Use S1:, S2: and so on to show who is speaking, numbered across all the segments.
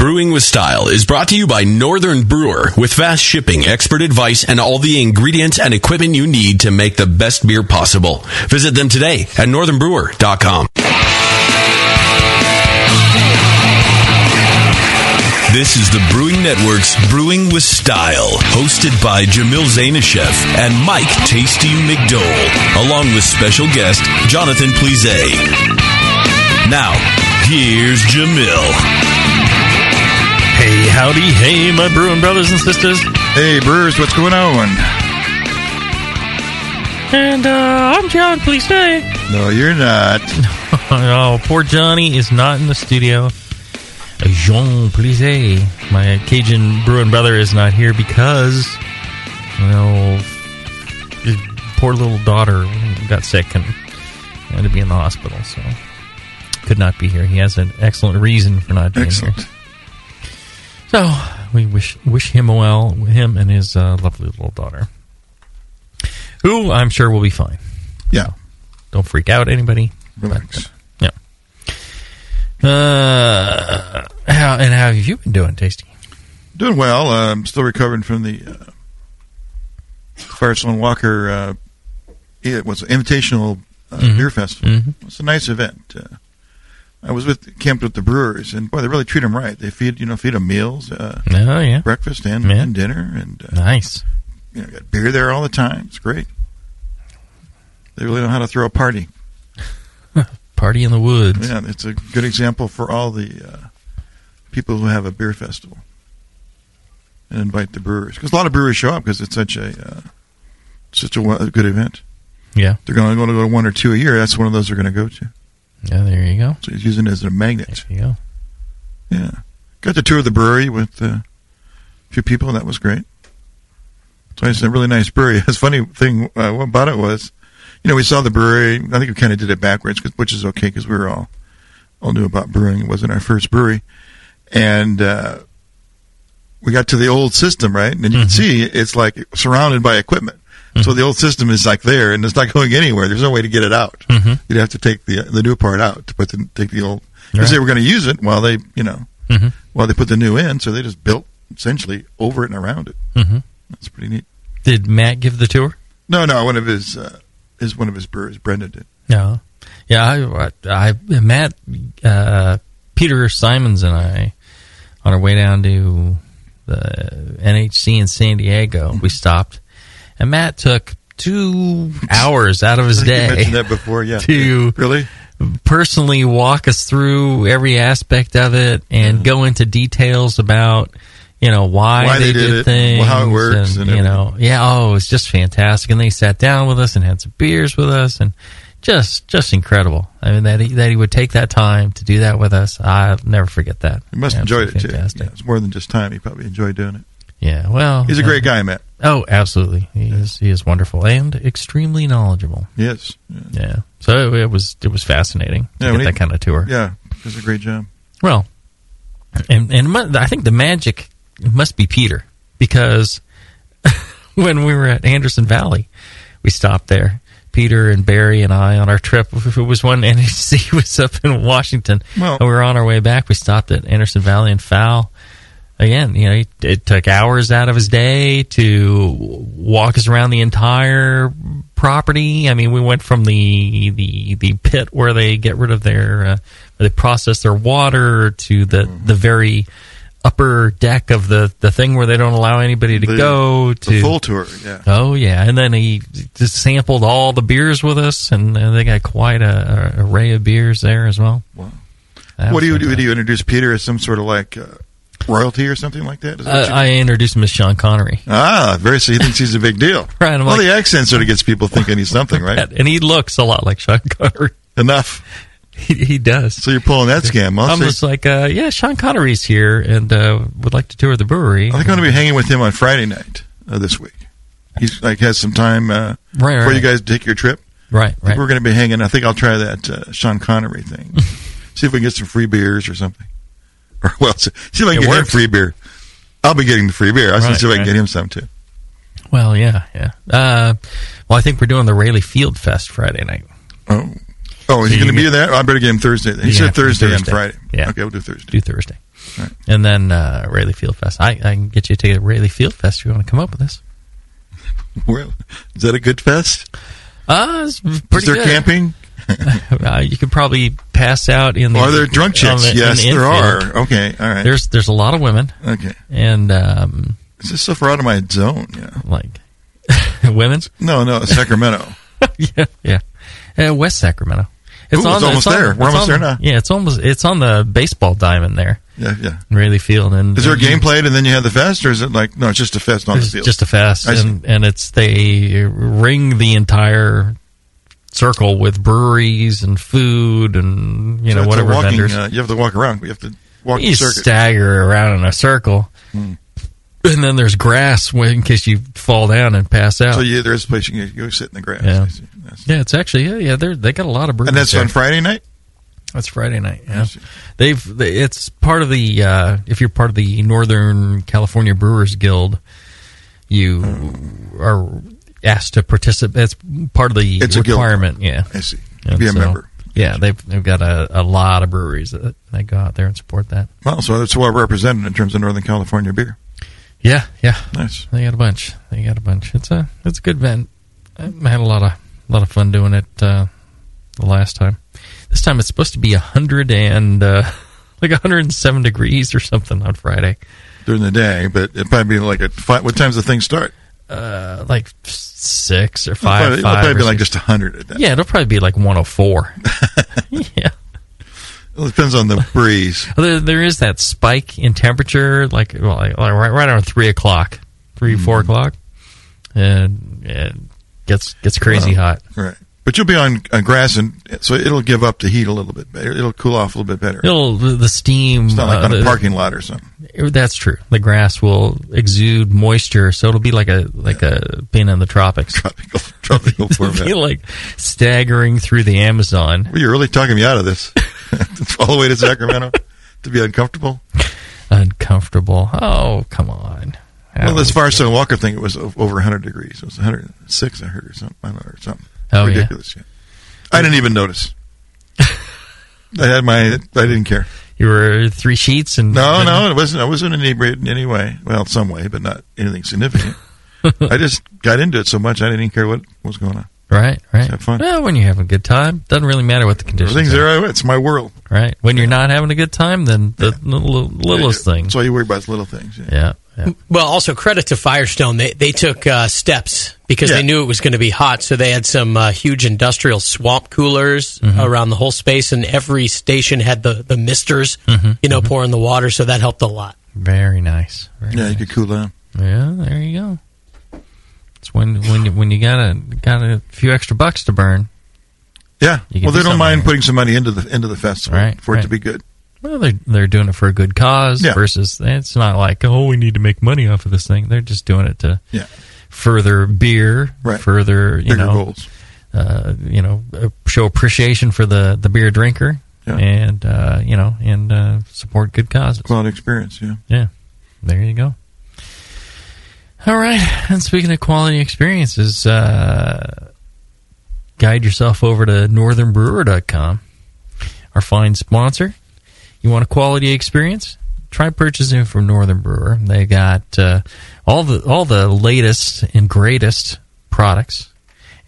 S1: Brewing with Style is brought to you by Northern Brewer with fast shipping, expert advice, and all the ingredients and equipment you need to make the best beer possible. Visit them today at northernbrewer.com. This is the Brewing Network's Brewing with Style, hosted by Jamil Zainasheff and Mike Tasty McDole, along with special guest Jonathan Plise. Now, here's Jamil.
S2: Howdy, hey, my brewing brothers and sisters.
S3: Hey, brewers, what's going on?
S2: And uh, I'm John Plise.
S3: No, you're not.
S2: oh, poor Johnny is not in the studio. Jean Plise, my Cajun brewing brother, is not here because, well, his poor little daughter got sick and had to be in the hospital, so could not be here. He has an excellent reason for not being
S3: Excellent.
S2: here. So we wish wish him well, him and his uh, lovely little daughter, who I'm sure will be fine.
S3: Yeah.
S2: Don't freak out, anybody.
S3: Relax.
S2: Yeah. Uh, how and how have you been doing, Tasty?
S3: Doing well. Uh, I'm still recovering from the uh, Firestone Walker. Uh, it was an invitational uh,
S2: Mhm.
S3: beer festival.
S2: Mhm.
S3: It's a nice event. I was with camped with the brewers, and boy, they really treat them right. They feed you know feed them meals, uh,
S2: Oh yeah,
S3: breakfast and,
S2: Yeah.
S3: and dinner, and uh,
S2: nice.
S3: you know got beer there all the time. It's great. They really know how to throw a party.
S2: Party in the woods.
S3: Yeah, it's a good example for all the uh, people who have a beer festival and invite the brewers because a lot of brewers show up because it's such a uh, such a, a good event.
S2: Yeah.
S3: They're going to go to one or two a year. That's one of those they're going to go to.
S2: Yeah, there you go.
S3: So he's using it as a magnet.
S2: There you go.
S3: Yeah, got to tour the brewery with uh, a few people. and That was great. So it's a really nice brewery. The funny thing uh, about it was, you know, we saw the brewery. I think we kind of did it backwards, 'cause- which is okay because we were all all knew about brewing. It wasn't our first brewery, and uh, we got to the old system, right? And you can see it's like surrounded by equipment. So the old system is like there, and it's not going anywhere. There's no way to get it out.
S2: Mhm.
S3: You'd have to take the the new part out to put the take the old because
S2: Right.
S3: they were going to use it while they you know
S2: Mhm.
S3: while they put the new in. So they just built essentially over it and around it.
S2: Mhm.
S3: That's pretty neat.
S2: Did Matt give the tour?
S3: No, no, one of his uh, is one of his brewers, Brendan did.
S2: No. Yeah, I, I Matt, uh, Peter Simons and I, on our way down to the NHC in San Diego, we stopped, and Matt took two hours out of his
S3: think you
S2: day
S3: mentioned that before, yeah.
S2: to
S3: Really?
S2: personally walk us through every aspect of it and mm-hmm. go into details about you know why,
S3: Why
S2: they,
S3: they did
S2: did things,
S3: how it works and
S2: you know, yeah. Oh, it was just fantastic, and they sat down with us and had some beers with us, and just just incredible. I mean that he, that he would take that time to do that with us. I'll never forget that.
S3: He must have
S2: Absolutely
S3: enjoyed it too. Yeah, it's more than just time. He probably enjoyed doing it.
S2: Yeah. Well,
S3: He's a great uh, guy, Matt.
S2: Oh, absolutely. He is. He is wonderful and extremely knowledgeable.
S3: Yes. Yeah.
S2: Yeah. So it, it was it was fascinating to
S3: Yeah,
S2: get
S3: when
S2: that
S3: he-
S2: kind of tour.
S3: Yeah, does a great job.
S2: Well, and and I think the magic must be Peter because when we were at Anderson Valley, we stopped there. Peter and Barry and I on our trip. It was when NHC was up in Washington,
S3: Well-
S2: and we were on our way back. We stopped at Anderson Valley and Fal. Again, you know, he- it took hours out of his day to walk us around the entire property. I mean, we went from the the the pit where they get rid of their uh, where they process their water to the
S3: Mm-hmm.
S2: the very upper deck of the the thing where they don't allow anybody to
S3: The-
S2: go to
S3: The full tour, yeah.
S2: Oh yeah, and then he just sampled all the beers with us, and uh, they got quite a, a array of beers there as well.
S3: Wow.
S2: That
S3: What do you do? Do you introduce Peter as some sort of like uh, royalty or something like that? Is that
S2: Uh, I introduced him as Sean Connery,
S3: ah, very. So he thinks he's a big deal.
S2: Right, I'm
S3: well,
S2: like-
S3: the accent sort of gets people thinking he's something, right?
S2: and he looks a lot like Sean Connery.
S3: Enough.
S2: He, he does.
S3: So you're pulling that scam.
S2: I'm
S3: say-
S2: just like, uh, yeah, Sean Connery's here and uh, would like to tour the brewery.
S3: I think I'm going to be hanging with him on Friday night uh, this week. He's like has some time uh,
S2: Right,
S3: before
S2: right.
S3: you guys take your trip.
S2: right, right.
S3: We're going to be hanging. I think I'll try that uh, Sean Connery thing. see if we can get some free beers or something. Or well, see if I can
S2: It
S3: get him free beer. I'll be getting the free beer. I
S2: Right,
S3: see if I can get him some too.
S2: Well, yeah, yeah. Uh, well, I think we're doing the Raley Field Fest Friday night.
S3: Oh, oh, is
S2: So
S3: he going to be
S2: get-
S3: there? I better get him Thursday. He said
S2: do
S3: Thursday, and Friday.
S2: Yeah.
S3: Okay, we'll do Thursday.
S2: Do Thursday.
S3: Right.
S2: And then uh, Raley Field Fest. I, I can get you a ticket to Raley Field Fest if you want to come up with this.
S3: is that a good fest?
S2: Uh, it's
S3: Is there
S2: good.
S3: camping?
S2: Uh, you could probably pass out in the.
S3: Are there drunk
S2: on
S3: chicks?
S2: the-
S3: yes,
S2: the
S3: there are. Okay, all right.
S2: There's there's a lot of women
S3: okay.
S2: and um,
S3: Is this so far out of my zone? Yeah.
S2: like women's.
S3: No, no, Sacramento.
S2: yeah, yeah. Uh, West Sacramento.
S3: Ooh, it's almost
S2: on-
S3: there. We're
S2: it's
S3: almost
S2: on-
S3: there now.
S2: Yeah, it's almost it's on the baseball diamond there,
S3: Yeah, yeah.
S2: Raley Field. And
S3: Is there a
S2: you-
S3: game played and then you have the fest, or is it like no? It's just a fest on the field.
S2: just a fest, and and it's they ring the entire circle with breweries and food and you
S3: So
S2: know whatever
S3: walking,
S2: vendors.
S3: Uh, you have to walk around. You have to walk
S2: you stagger around in a circle,
S3: Hmm.
S2: and then there's grass in case you fall down and pass out.
S3: so yeah, there is a place you can go sit in the grass.
S2: Yeah.
S3: I see. That's-
S2: yeah, it's actually yeah, yeah. They they got a lot of breweries.
S3: And that's
S2: there.
S3: on Friday night.
S2: That's Friday night. Yeah, they've they- it's part of the uh, if you're part of the Northern California Brewers Guild, you are asked to participate. It's part of the
S3: It's
S2: requirement. Yeah,
S3: I see.
S2: And
S3: Be a
S2: so,
S3: member.
S2: Yeah, they've they've got a, a lot of breweries that, that go out there and support that.
S3: Well, so that's well represented in terms of Northern California beer.
S2: Yeah, yeah,
S3: Nice.
S2: they got a bunch. They got a bunch. It's a it's a good event. I had a lot of a lot of fun doing it uh, the last time. This time it's supposed to be a hundred and uh, like hundred and seven degrees or something on Friday.
S3: during the day, but it'd probably be like at five. What time's the thing start?
S2: Uh, like six or
S3: It'll
S2: five.
S3: probably, it'll probably be like just hundred at that.
S2: yeah, it'll probably be like one hundred four. yeah,
S3: It depends on the breeze.
S2: There, there is that spike in temperature, like, well, like, like right, right around three o'clock, 3
S3: Mm-hmm.
S2: four o'clock, and it gets gets crazy
S3: Wow.
S2: hot.
S3: Right. But you'll be on, on grass, and so it'll give up the heat a little bit better. It'll cool off a little bit better.
S2: It'll the, the steam.
S3: It's not like
S2: uh,
S3: on a
S2: the-
S3: parking lot or something.
S2: That's true. The grass will exude moisture, so it'll be like a like a being in the tropics.
S3: Tropical, tropical
S2: It'll be like staggering through the Amazon.
S3: Well, you're really talking me out of this. All the way to Sacramento to be uncomfortable.
S2: Uncomfortable. Oh, come on.
S3: Well, this Firestone Walker thing, it was over 100 degrees. It was 106, I heard, or something. I don't know, or something.
S2: Oh.
S3: Ridiculous. Yeah. I didn't even notice. I had my, I didn't care.
S2: You were three sheets and
S3: No, no, it wasn't. I wasn't inebriated in any way. Well, some way, but not anything significant. I just got into it so much I didn't even care what was going on.
S2: Right, right.
S3: have fun.
S2: Well, when you're having a good time, doesn't really matter what the conditions
S3: Everything's
S2: are.
S3: It's my world.
S2: Right. When you're not having a good time, then the little, littlest
S3: Yeah,
S2: thing.
S3: That's all you worry about is little things. Yeah.
S2: Yeah. yeah.
S4: Well, also credit to Firestone. They they took uh, steps because
S3: Yeah.
S4: they knew it was going to be hot, so they had some uh, huge industrial swamp coolers
S2: Mm-hmm.
S4: around the whole space, and every station had the the misters,
S2: Mm-hmm.
S4: you know, pouring the water, so that helped a lot.
S2: Very nice. Very
S3: Yeah, you
S2: nice.
S3: could cool down.
S2: Yeah, there you go. It's when when you, when you got a got a few extra bucks to burn.
S3: Yeah. Well,
S2: do
S3: they don't mind
S2: there.
S3: putting some money into the into the festival
S2: Right,
S3: for it to be good.
S2: Well, they're they're doing it for a good cause
S3: Yeah.
S2: versus it's not like oh we need to make money off of this thing. They're just doing it to
S3: Yeah.
S2: further beer,
S3: Right.
S2: further you
S3: Bigger
S2: know
S3: goals.
S2: uh, you know uh, show appreciation for the the beer drinker
S3: Yeah.
S2: and uh, you know and uh, support good causes.
S3: Quality experience. Yeah.
S2: Yeah, there you go. All right, and speaking of quality experiences, uh, guide yourself over to northernbrewer.com, our fine sponsor. You want a quality experience? Try purchasing from Northern Brewer. They got uh, all the all the latest and greatest products,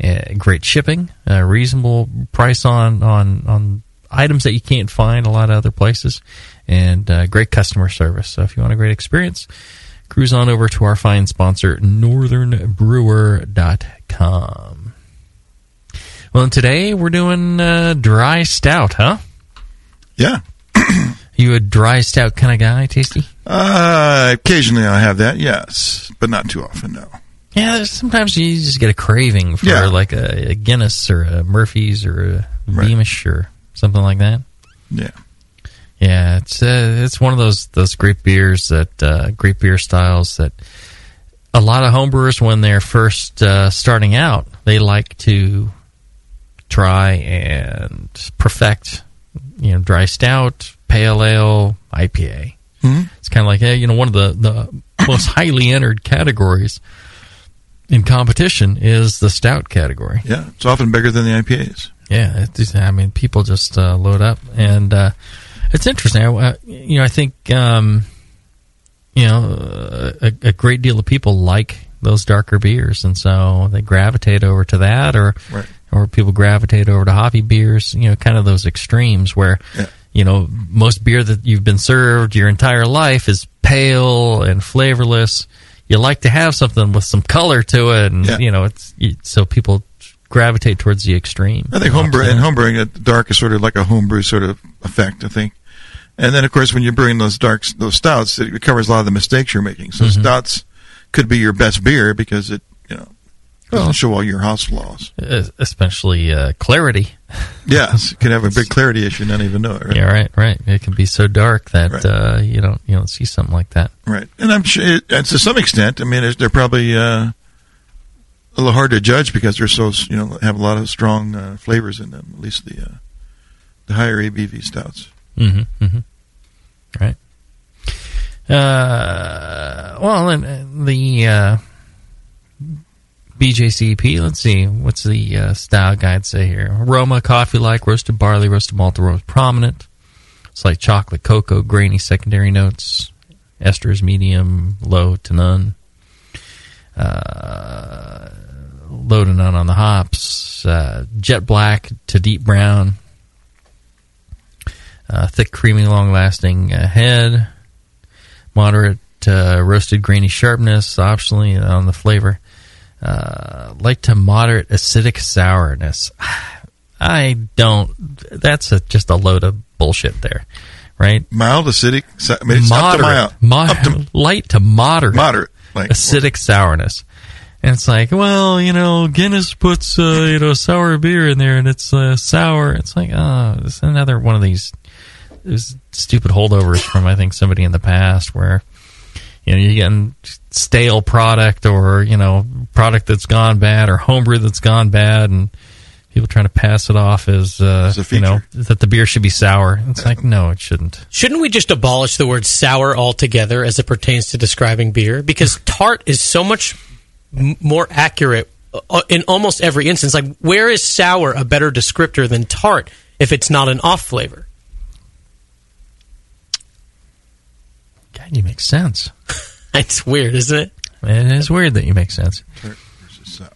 S2: uh, great shipping, uh, reasonable price on on on items that you can't find a lot of other places, and uh, great customer service. So if you want a great experience, cruise on over to our fine sponsor, northernbrewer.com. Well, today we're doing uh, dry stout, huh?
S3: Yeah.
S2: You a dry stout kind of guy, Tasty?
S3: Uh, occasionally I have that, yes, but not too often. No.
S2: Yeah, sometimes you just get a craving for
S3: Yeah.
S2: like a, a Guinness or a Murphy's or a
S3: Right.
S2: Beamish or something like that.
S3: Yeah.
S2: Yeah, it's uh, it's one of those those great beers that uh, great beer styles that a lot of homebrewers when they're first uh, starting out they like to try and perfect you know dry stout, pale ale, IPA.
S3: Mhm.
S2: It's kind of like hey, you know one of the the most highly entered categories in competition is the stout category.
S3: Yeah. It's often bigger than the IPAs.
S2: Yeah, I mean, people just uh, load up, and uh, It's interesting. I, you know, I think um, you know a, a great deal of people like those darker beers, and so they gravitate over to that, or
S3: Right.
S2: or people gravitate over to hoppy beers. You know, kind of those extremes where
S3: Yeah.
S2: You know most beer that you've been served your entire life is pale and flavorless. You like to have something with some color to it, and
S3: Yeah.
S2: you know, it's so people gravitate towards the extreme.
S3: I think homebrew and homebrewing at dark is sort of like a homebrew sort of effect. I think, and then of course when you're brewing those darks, those stouts, it covers a lot of the mistakes you're making. So
S2: Mm-hmm.
S3: stouts could be your best beer because it you know doesn't
S2: Well-
S3: show all your house flaws.
S2: Especially uh, clarity.
S3: Yes, it can have a big clarity issue and not even know it. Right?
S2: Yeah, right, right. It can be so dark that
S3: Right.
S2: uh, you don't you don't see something like that.
S3: Right, and I'm sure it, and to some extent, I mean, it's- they're probably uh, a little hard to judge because they're so you know have a lot of strong uh, flavors in them. At least the uh, the higher ABV stouts.
S2: Mm-hmm. mm-hmm. Right. Uh, well, and, and the uh, BJCP. Let's see, what's the uh, style guide say here? Aroma, coffee like, roasted barley, roasted malt, roast prominent. It's like chocolate, cocoa, grainy secondary notes. Esters medium, low to none. Uh, low to none on the hops. Uh, jet black to deep brown. Uh, thick, creamy, long-lasting uh, head. Moderate uh, roasted grainy sharpness, optionally on the flavor. Uh, light to moderate acidic sourness. I don't. That's a, just a load of bullshit there, right?
S3: Mild acidic. so- I mean, it's up to mild. To
S2: light to moderate,
S3: moderate. Like
S2: acidic sourness. And it's like, well, you know, Guinness puts uh, you know sour beer in there, and it's uh, sour. It's like, oh, is another one of these these stupid holdovers from I think somebody in the past where you know you're getting stale product or you know product that's gone bad or homebrew that's gone bad, and people trying to pass it off as, uh,
S3: As
S2: you know that the beer should be sour. It's like, no, it shouldn't.
S4: Shouldn't we just abolish the word sour altogether as it pertains to describing beer? Because tart is so much m- more accurate uh, in almost every instance. Like, where is sour a better descriptor than tart if it's not an off flavor?
S2: You make sense.
S4: It's weird, isn't it?
S2: It is weird that you make sense.
S3: tart versus sour.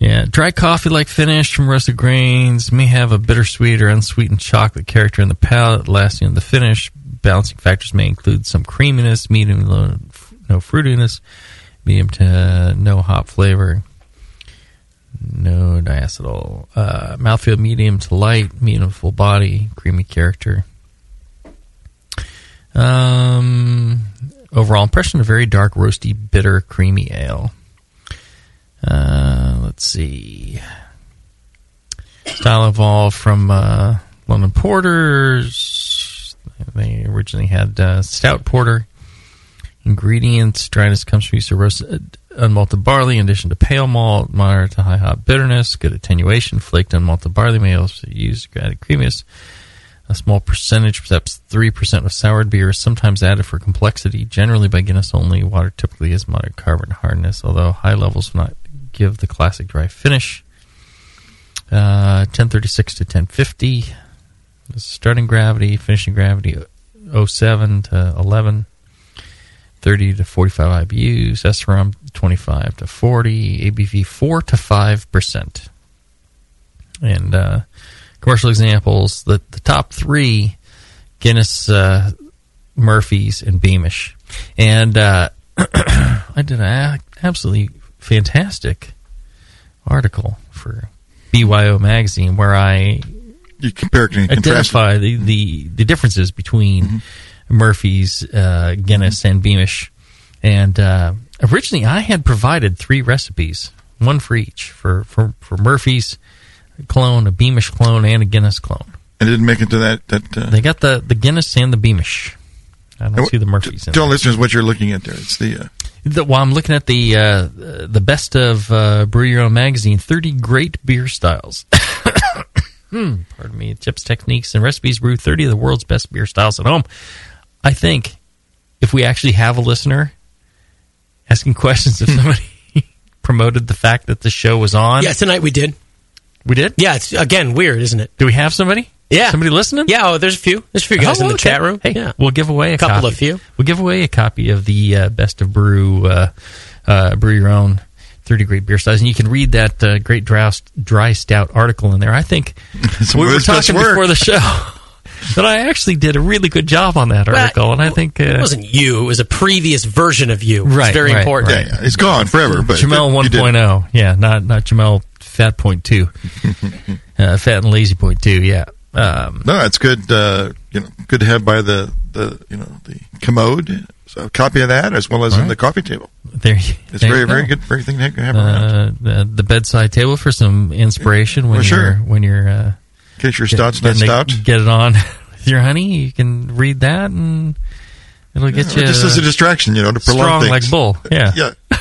S2: Yeah, dry coffee like finish from roasted grains may have a bittersweet or unsweetened chocolate character in the palate, lasting in the finish. Balancing factors may include some creaminess, medium to low, no fruitiness, medium to no hop flavor, no diacetyl. Uh, mouthfeel medium to light, medium full body, creamy character. Um, overall impression: a very dark, roasty, bitter, creamy ale. Uh, let's see. Style evolved from uh, London Porters. They originally had uh, stout porter. Ingredients: dryness comes from use of roasted unmalted barley in addition to pale malt, moderate to high hop bitterness, good attenuation. Flaked unmalted barley may also be used to creaminess. A small percentage, perhaps 3% of soured beer is sometimes added for complexity, generally by Guinness only. Water typically has moderate carbon hardness, although high levels will not give the classic dry finish. Uh, 1036 to 1050. Starting gravity, finishing gravity 07 to 11. 30 to 45 IBUs. SRM 25 to 40. ABV 4 to 5%. And uh, commercial examples, the, the top three Guinness, uh, Murphy's, and Beamish. And uh, I did an absolutely fantastic article for BYO Magazine where I
S3: You compare and
S2: identify the, the, the differences between Murphy's, uh, Guinness, and Beamish. And uh, originally, I had provided three recipes, one for each for, for, for Murphy's clone, a Beamish clone, and a Guinness clone.
S3: And it didn't make it to that. that uh,
S2: They got the, the Guinness and the Beamish. I don't
S3: and
S2: see the
S3: what-
S2: Murphys in
S3: Tell
S2: there.
S3: listeners what you're looking at there. It's the uh,
S2: The, well, I'm looking at the uh, the best of uh, Brew Your Own magazine, 30 great beer styles. hmm, pardon me, tips, techniques, and recipes. Brew 30 of the world's best beer styles at home. I think if we actually have a listener asking questions, if somebody promoted the fact that the show was on,
S4: Yeah, tonight we did.
S2: We did.
S4: Yeah, it's again weird, isn't it?
S2: Do we have somebody?
S4: Yeah.
S2: Somebody listening?
S4: Yeah, oh, there's a few. There's a few guys
S2: Oh,
S4: in the
S2: okay.
S4: chat room.
S2: Hey,
S4: yeah.
S2: we'll give away a
S4: Couple
S2: copy.
S4: of few.
S2: We'll give away a copy of the uh, Best of Brew, uh, uh, Brew Your Own 30 Great Beer Styles. And you can read that uh, Great Dry, Dry Stout article in there. I think we were talking
S3: work.
S2: before the show that I actually did a really good job on that article. and I think uh,
S4: It wasn't you. It was a previous version of you. Right, It's
S2: Right,
S4: very
S2: right,
S4: important.
S3: Yeah, yeah, it's gone forever. But
S2: Jamil
S3: you did it.
S2: 1.0. Yeah, not, not Jamil Fat Point 2. uh, fat and Lazy Point too. yeah. Um,
S3: No, it's good. Uh, you know, good to have by the the you know the commode. So a copy of that as well as in the coffee table.
S2: there,
S3: It's
S2: there
S3: very
S2: you
S3: very
S2: go.
S3: good, very thing to have around.
S2: uh, the, the bedside table for some inspiration when
S3: Well, sure.
S2: you're when you're uh,
S3: In case your stout's not
S2: getting
S3: stout.
S2: to get it on with your honey. You can read that and it'll get you
S3: just as a distraction, you know, to prolong
S2: strong
S3: things.
S2: like bull. Yeah.
S3: Yeah.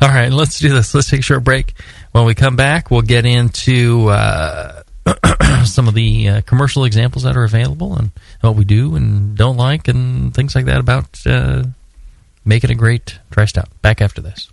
S2: All right, let's do this. Let's take a short break. When we come back, we'll get into uh, some of the uh, commercial examples that are available and what we do and don't like and things like that about uh, making a great dry stout. Back after this.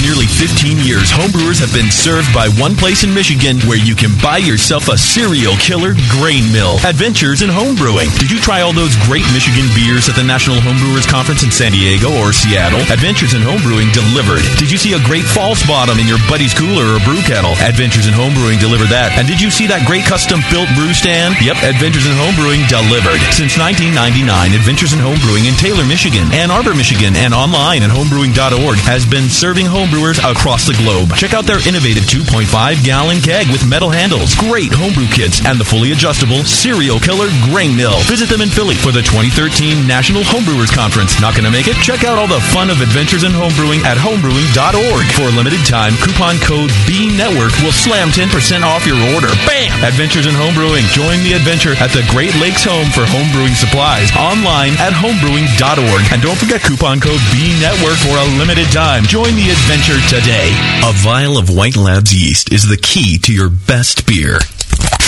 S1: Nearly 15 years, homebrewers have been served by one place in Michigan where you can buy yourself a cereal killer grain mill. Adventures in Homebrewing. Did you try all those great Michigan beers at the National Homebrewers Conference in San Diego or Seattle? Adventures in Homebrewing delivered. Did you see a great false bottom in your buddy's cooler or brew kettle? Adventures in Homebrewing delivered that. And did you see that great custom built brew stand? Yep, Adventures in Homebrewing delivered. Since 1999, Adventures in Homebrewing in Taylor, Michigan, Ann Arbor, Michigan, and online at homebrewing.org has been serving homebrewers across the globe. Check out their innovative 2.5 gallon keg with metal handles, great homebrew kits, and the fully adjustable Cereal Killer Grain Mill. Visit them in Philly for the 2013 National Homebrewers Conference. Not going to make it? Check out all the fun of Adventures in Homebrewing at homebrewing.org. For a limited time, coupon code B Network will slam 10% off your order. Bam! Adventures in Homebrewing. Join the adventure at the Great Lakes Home for homebrewing supplies. Online at homebrewing.org. And don't forget coupon code B Network for a limited time. Join the adventure today. A vial of White Labs yeast is the key to your best beer.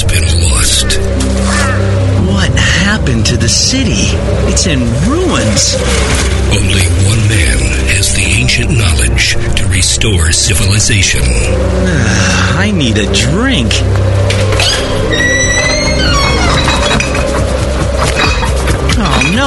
S5: Has been lost,
S6: What happened to the city? It's in ruins.
S5: only one man has the ancient knowledge to restore civilization.
S6: Ah, I need a drink.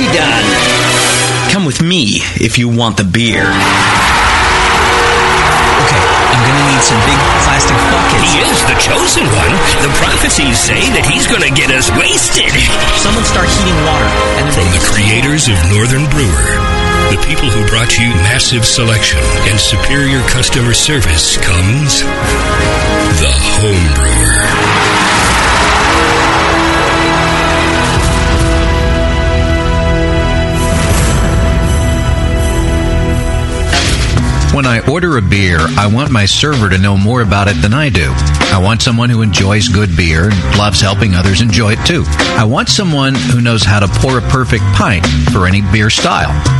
S5: It can't be done.
S6: Come with me if you want the beer. Okay, I'm gonna need some big plastic buckets.
S5: He is the chosen one. The prophecies say that he's going to get us wasted.
S6: Someone start heating water. And
S5: From the creators of Northern Brewer, the people who brought you massive selection and superior customer service comes the home brewer.
S6: When
S7: I order a beer, I want my server to know more about it than I do. I want someone who enjoys good beer and loves helping others enjoy it too. I want someone who knows how to pour a perfect pint for any beer style.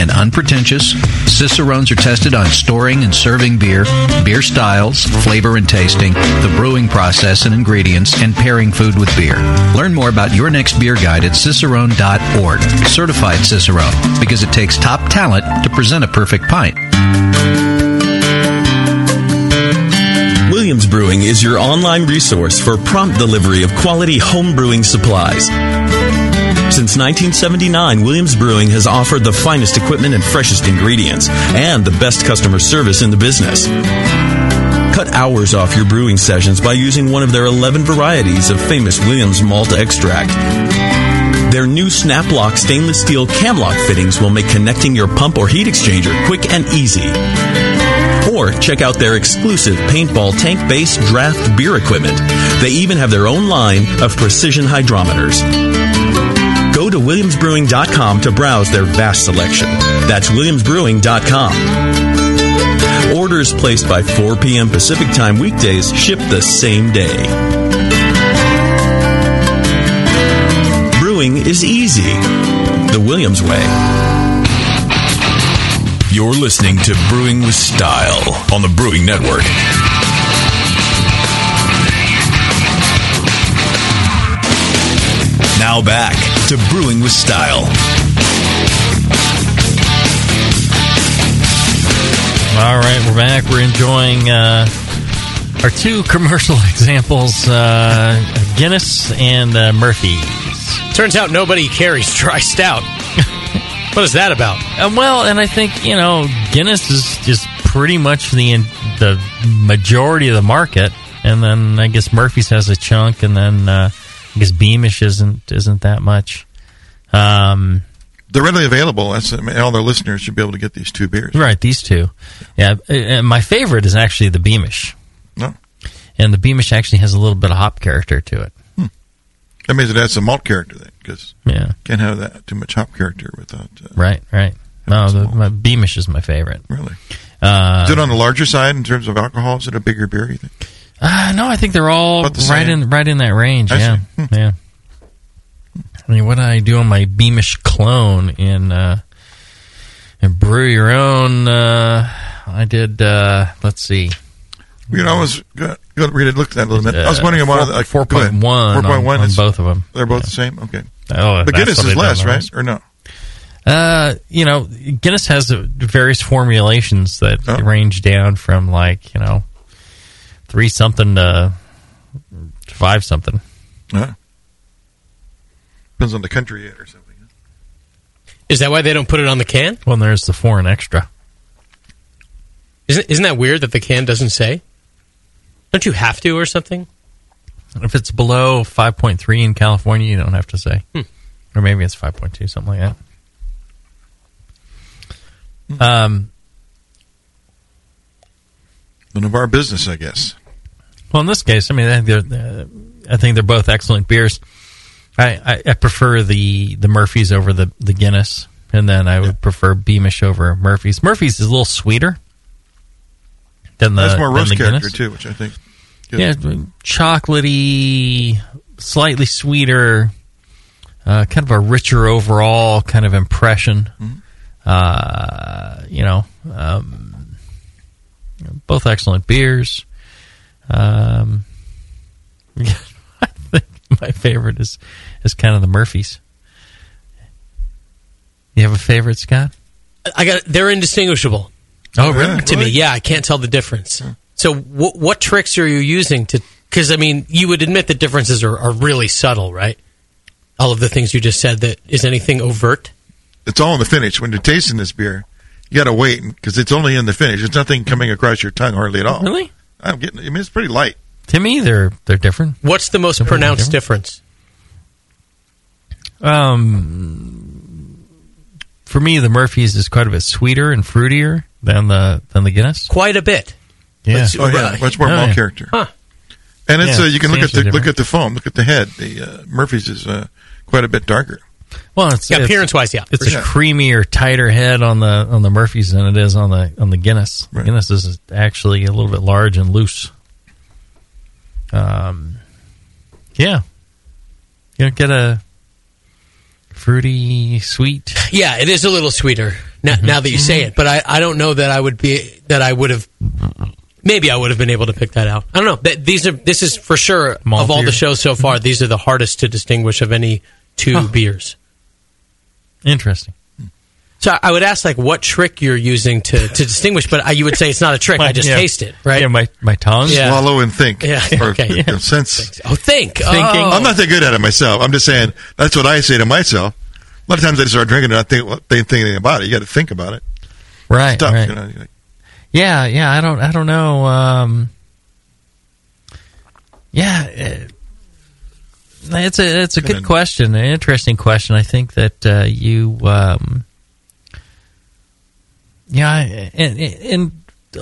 S7: and unpretentious, Cicerones are tested on storing and serving beer, beer styles, flavor and tasting, the brewing process and ingredients, and pairing food with beer. Learn more about your next beer guide at cicerone.org. Certified Cicerone, because it takes top talent to present a perfect pint.
S1: Williams Brewing is your online resource for prompt delivery of quality home brewing supplies. Since 1979, Williams Brewing has offered the finest equipment and freshest ingredients, and the best customer service in the business. Cut hours off your brewing sessions by using one of their 11 varieties of famous Williams malt extract. Their new Snaplock stainless steel camlock fittings will make connecting your pump or heat exchanger quick and easy. Or check out their exclusive paintball tank based draft beer equipment. They even have their own line of precision hydrometers. Go to williamsbrewing.com to browse their vast selection. That's williamsbrewing.com. Orders placed by 4 p.m. Pacific Time weekdays ship the same day. Brewing is easy. The Williams way. You're listening to Brewing with Style on the Brewing Network. Now back to Brewing with Style.
S2: All right, we're back. We're enjoying uh, our two commercial examples uh, Guinness and uh, Murphy's.
S4: Turns out nobody carries dry stout. what is that about?
S2: Uh, well, and I think, you know, Guinness is just pretty much the, the majority of the market. And then I guess Murphy's has a chunk, and then uh, guess Beamish isn't isn't that much. Um,
S3: They're readily available. That's, I mean, all their listeners should be able to get these two beers.
S2: Right, these two. Yeah, and my favorite is actually the Beamish.
S3: No.
S2: And the Beamish actually has a little bit of hop character to it.
S3: That means it has some malt character then, because
S2: Yeah.
S3: can't have that too much hop character without. Uh,
S2: Right, right. No, the, my Beamish is my favorite.
S3: Really?
S2: Uh,
S3: Is it on the larger side in terms of alcohol? Is it a bigger beer? You think?
S2: Uh, no, I think they're all
S3: the
S2: right
S3: same?
S2: in right in that range.
S3: I
S2: yeah,
S3: see. Hmm.
S2: yeah. I mean, what did I do on my Beamish clone in uh, in brew your own? Uh, I did. Uh, let's see,
S3: You know, I was going to read it, look at that a little bit. I was
S2: Uh,
S3: wondering why.
S2: four-
S3: like,
S2: 4.1
S3: Four point one
S2: on- on both of 'em.
S3: They're both
S2: Yeah.
S3: the same. Okay.
S2: Oh,
S3: but Guinness is less, right? Or no?
S2: Uh, you know, Guinness has various formulations that
S3: Oh.
S2: range down from like you know three something to five something.
S3: Uh, depends on the country yet or something.
S4: Is that why they don't put it on the can?
S2: Well, there's the foreign extra.
S4: Isn't isn't that weird that the can doesn't say? Don't you have to or something?
S2: If it's below 5.3 in California, you don't have to say.
S4: Hmm.
S2: Or maybe it's 5.2, something like that. Um,
S3: None of our business, I guess.
S2: Well, in this case, I mean, I think they're, uh, I think they're both excellent beers. I, I, I prefer the, the Murphy's over the, the Guinness, and then I would prefer Beamish over Murphy's. Murphy's is a little sweeter than the,
S3: That's more
S2: than
S3: roast
S2: the
S3: character
S2: Guinness.
S3: too, which I think.
S2: Yeah, chocolatey, slightly sweeter, uh, kind of a richer overall kind of impression. Uh, you know, um, both excellent beers. Um, I think my favorite is is kind of the Murphys. You have a favorite, Scott?
S4: I got they're indistinguishable.
S2: Oh, really?
S4: To me, yeah, I can't tell the difference. So, wh- what tricks are you using to? Because I mean, you would admit the differences are, are really subtle, right? All of the things you just said. That is anything overt.
S3: It's all in the finish. When you're tasting this beer, you got to wait because it's only in the finish. There's nothing coming across your tongue hardly at all.
S2: Really?
S3: I'm getting. I mean, it's pretty light.
S2: To me, they're they're different.
S4: What's the most
S2: Something
S4: pronounced
S2: different?
S4: difference?
S2: Um, for me, the Murphy's is quite a bit sweeter and fruitier than the than the Guinness.
S4: Quite a bit.
S2: Yeah.
S4: Let's-
S3: Oh yeah,
S4: Right.
S3: much more
S2: Oh,
S3: malt
S2: yeah.
S3: character.
S4: Huh.
S3: And it's
S2: Yeah,
S3: uh, you can look at the
S2: substantially
S3: look at the foam, look at the head. The uh, Murphy's is uh, quite a bit darker.
S2: Well, it's
S4: Yeah,
S2: it's-
S4: appearance wise, yeah.
S2: It's a
S4: sure.
S2: creamier, tighter head on the on the Murphys than it is on the on the Guinness.
S3: Right.
S2: Guinness is actually a little bit large and loose. Um, yeah, you don't get a fruity, sweet.
S4: Yeah, it is a little sweeter now,
S2: Mm-hmm.
S4: now that you say it, but I, I don't know that I would be that I would have. Maybe I would have been able to pick that out. I don't know. Th- These are this is for sure of all the shows so far. These are the hardest to distinguish of any two beers.
S2: Interesting.
S4: So I would ask like what trick you're using to, to distinguish, but I, you would say it's not a trick. I just
S2: Yeah.
S4: taste it, right?
S2: Yeah, my my tongue.
S4: Yeah.
S3: Swallow and think.
S4: Yeah,
S3: Or,
S4: okay.
S3: you know, sense.
S4: Oh, think.
S2: Thinking.
S4: Oh.
S3: I'm not that good at it myself. I'm just saying that's what I say to myself. A lot of times I just start drinking and I think well, they think anything about it. You got to think about it.
S2: Right.
S3: Tough,
S2: right.
S3: you know. Like,
S2: Yeah, yeah. I don't. I don't know. Um, yeah, it, it's a it's a good question, an interesting question. I think that uh, you, um, yeah, and, and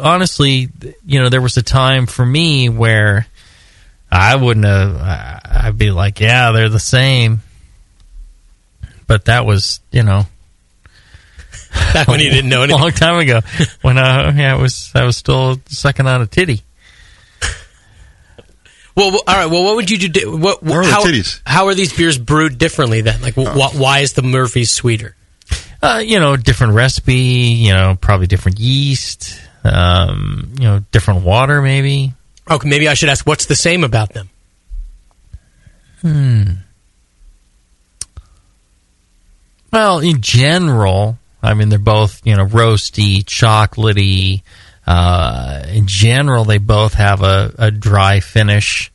S2: honestly, you know, there was a time for me where I wouldn't have. I'd be like, yeah, they're the same, but that was, you know,
S4: Back when you didn't know anything.
S2: a long time ago when I yeah, I was I was still sucking on a titty.
S4: Well, well, all right. Well, what would you do? What,
S3: Where
S4: how,
S3: titties?
S4: how are these beers brewed differently then? Like, wh- wh- why is the Murphy's sweeter?
S2: Uh, you know, different recipe. You know, probably different yeast. Um, you know, different water maybe.
S4: Okay, maybe I should ask what's the same about them. Hmm.
S2: Well, in general, I mean, they're both you know roasty, chocolatey. Uh, in general, they both have a, a dry finish.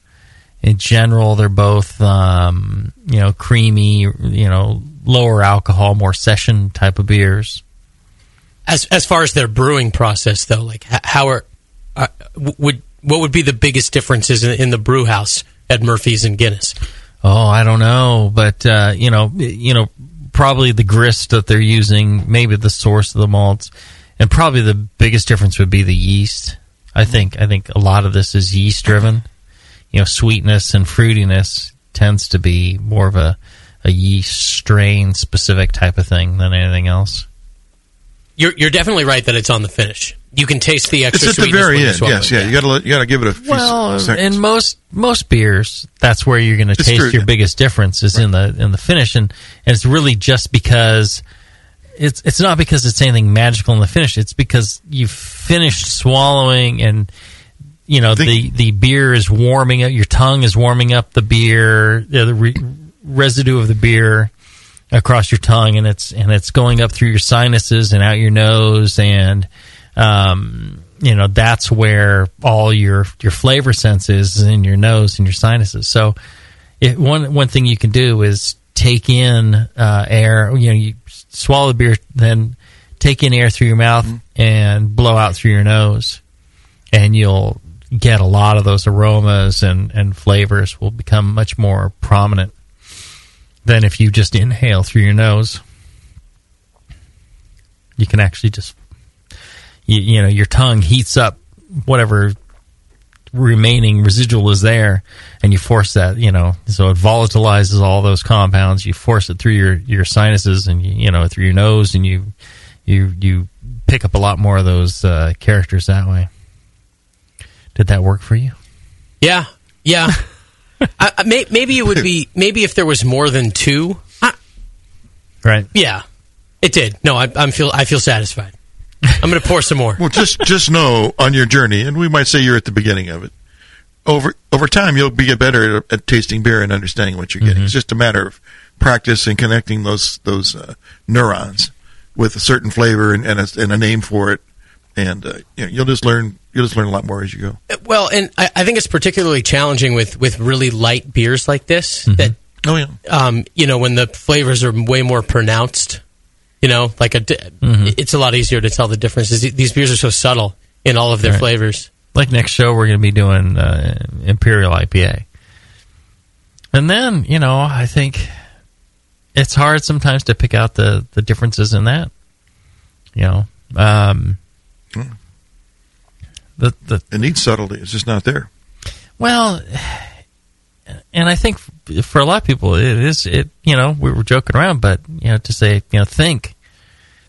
S2: In general, they're both um, you know creamy, you know lower alcohol, more session type of beers.
S4: As as far as their brewing process, though, like how are uh, w- would what would be the biggest differences in, in the brew house at Murphy's and Guinness?
S2: Oh, I don't know, but uh, you know, you know, probably the grist that they're using, maybe the source of the malts, and probably the biggest difference would be the yeast. I think I think a lot of this is yeast driven. You know, sweetness and fruitiness tends to be more of a a yeast strain specific type of thing than anything else.
S4: You're you're definitely right that it's on the finish. You can taste the extra.
S3: it's at the very end. Yes,
S4: it.
S3: yeah. You got to you got to give it a few
S2: Well,
S3: seconds.
S2: in most most beers, that's where you're going to taste
S3: true,
S2: your
S3: yeah.
S2: biggest difference is in the in the finish, and, and it's really just because it's it's not because it's anything magical in the finish. It's because you've finished swallowing, and you know the
S3: Think-
S2: the beer is warming up. Your tongue is warming up the beer, the, the re- residue of the beer across your tongue, and it's and it's going up through your sinuses and out your nose, and um, you know that's where all your your flavor sense is in your nose and your sinuses. So, it, one one thing you can do is take in uh, air. You know, you swallow the beer, then take in air through your mouth mm-hmm. and blow out through your nose, and you'll get a lot of those aromas and, and flavors will become much more prominent than if you just inhale through your nose. You can actually just, you, you know, your tongue heats up whatever remaining residual is there, and you force that, you know, so it volatilizes all those compounds. You force it through your, your sinuses and you, you know through your nose, and you you you pick up a lot more of those uh, characters that way. Did that work for you?
S4: Yeah, yeah. I, may, maybe it would be maybe if there was more than two. I,
S2: Right.
S4: yeah, it did. No, I, I'm feel I feel satisfied. I'm going to pour some more.
S3: Well, just just know on your journey, and we might say you're at the beginning of it. Over over time, you'll be better at, at tasting beer and understanding what you're getting.
S2: Mm-hmm.
S3: It's just a matter of practice and connecting those those uh, neurons with a certain flavor and and a, and a name for it, and uh, you know, you'll just learn you'll just learn a lot more as you go.
S4: Well, and I, I think it's particularly challenging with with really light beers like this. That
S3: Oh yeah,
S4: um, you know when the flavors are way more pronounced. You know, like a, di- it's a lot easier to tell the differences. These beers are so subtle in all of their
S2: Right.
S4: flavors.
S2: Like next show, we're going to be doing uh, Imperial IPA. And then, you know, I think it's hard sometimes to pick out the, the differences in that. You know, um, the, the,
S3: It needs subtlety. It's just not there.
S2: Well, and I think for a lot of people, it is it. You know, we were joking around, but you know, to say you know, think,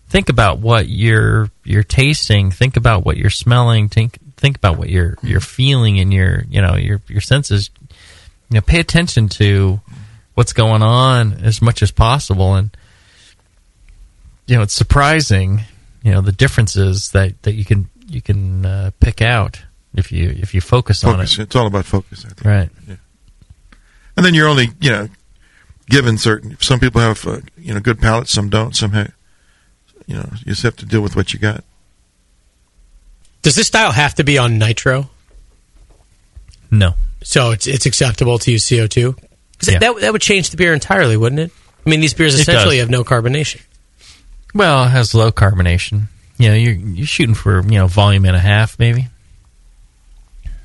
S2: think about what you're you're tasting. Think about what you're smelling. Think think about what you're you're feeling in your you know your your senses. You know, pay attention to what's going on as much as possible, and you know, it's surprising. You know, the differences that that you can you can uh, pick out if you if you focus, on it.
S3: It's all about focus. I think.
S2: Right.
S3: And then you're only, you know, given certain. Some people have, uh, you know, good palates. Some don't. Some have, you know, you just have to deal with what you got.
S4: Does this style have to be on nitro?
S2: No.
S4: So it's it's acceptable to use CO two?
S2: Yeah.
S4: That that would change the beer entirely, wouldn't it? I mean, these beers essentially have no carbonation.
S2: Well, it has low carbonation. You know, you're you're shooting for you know volume and a half, maybe.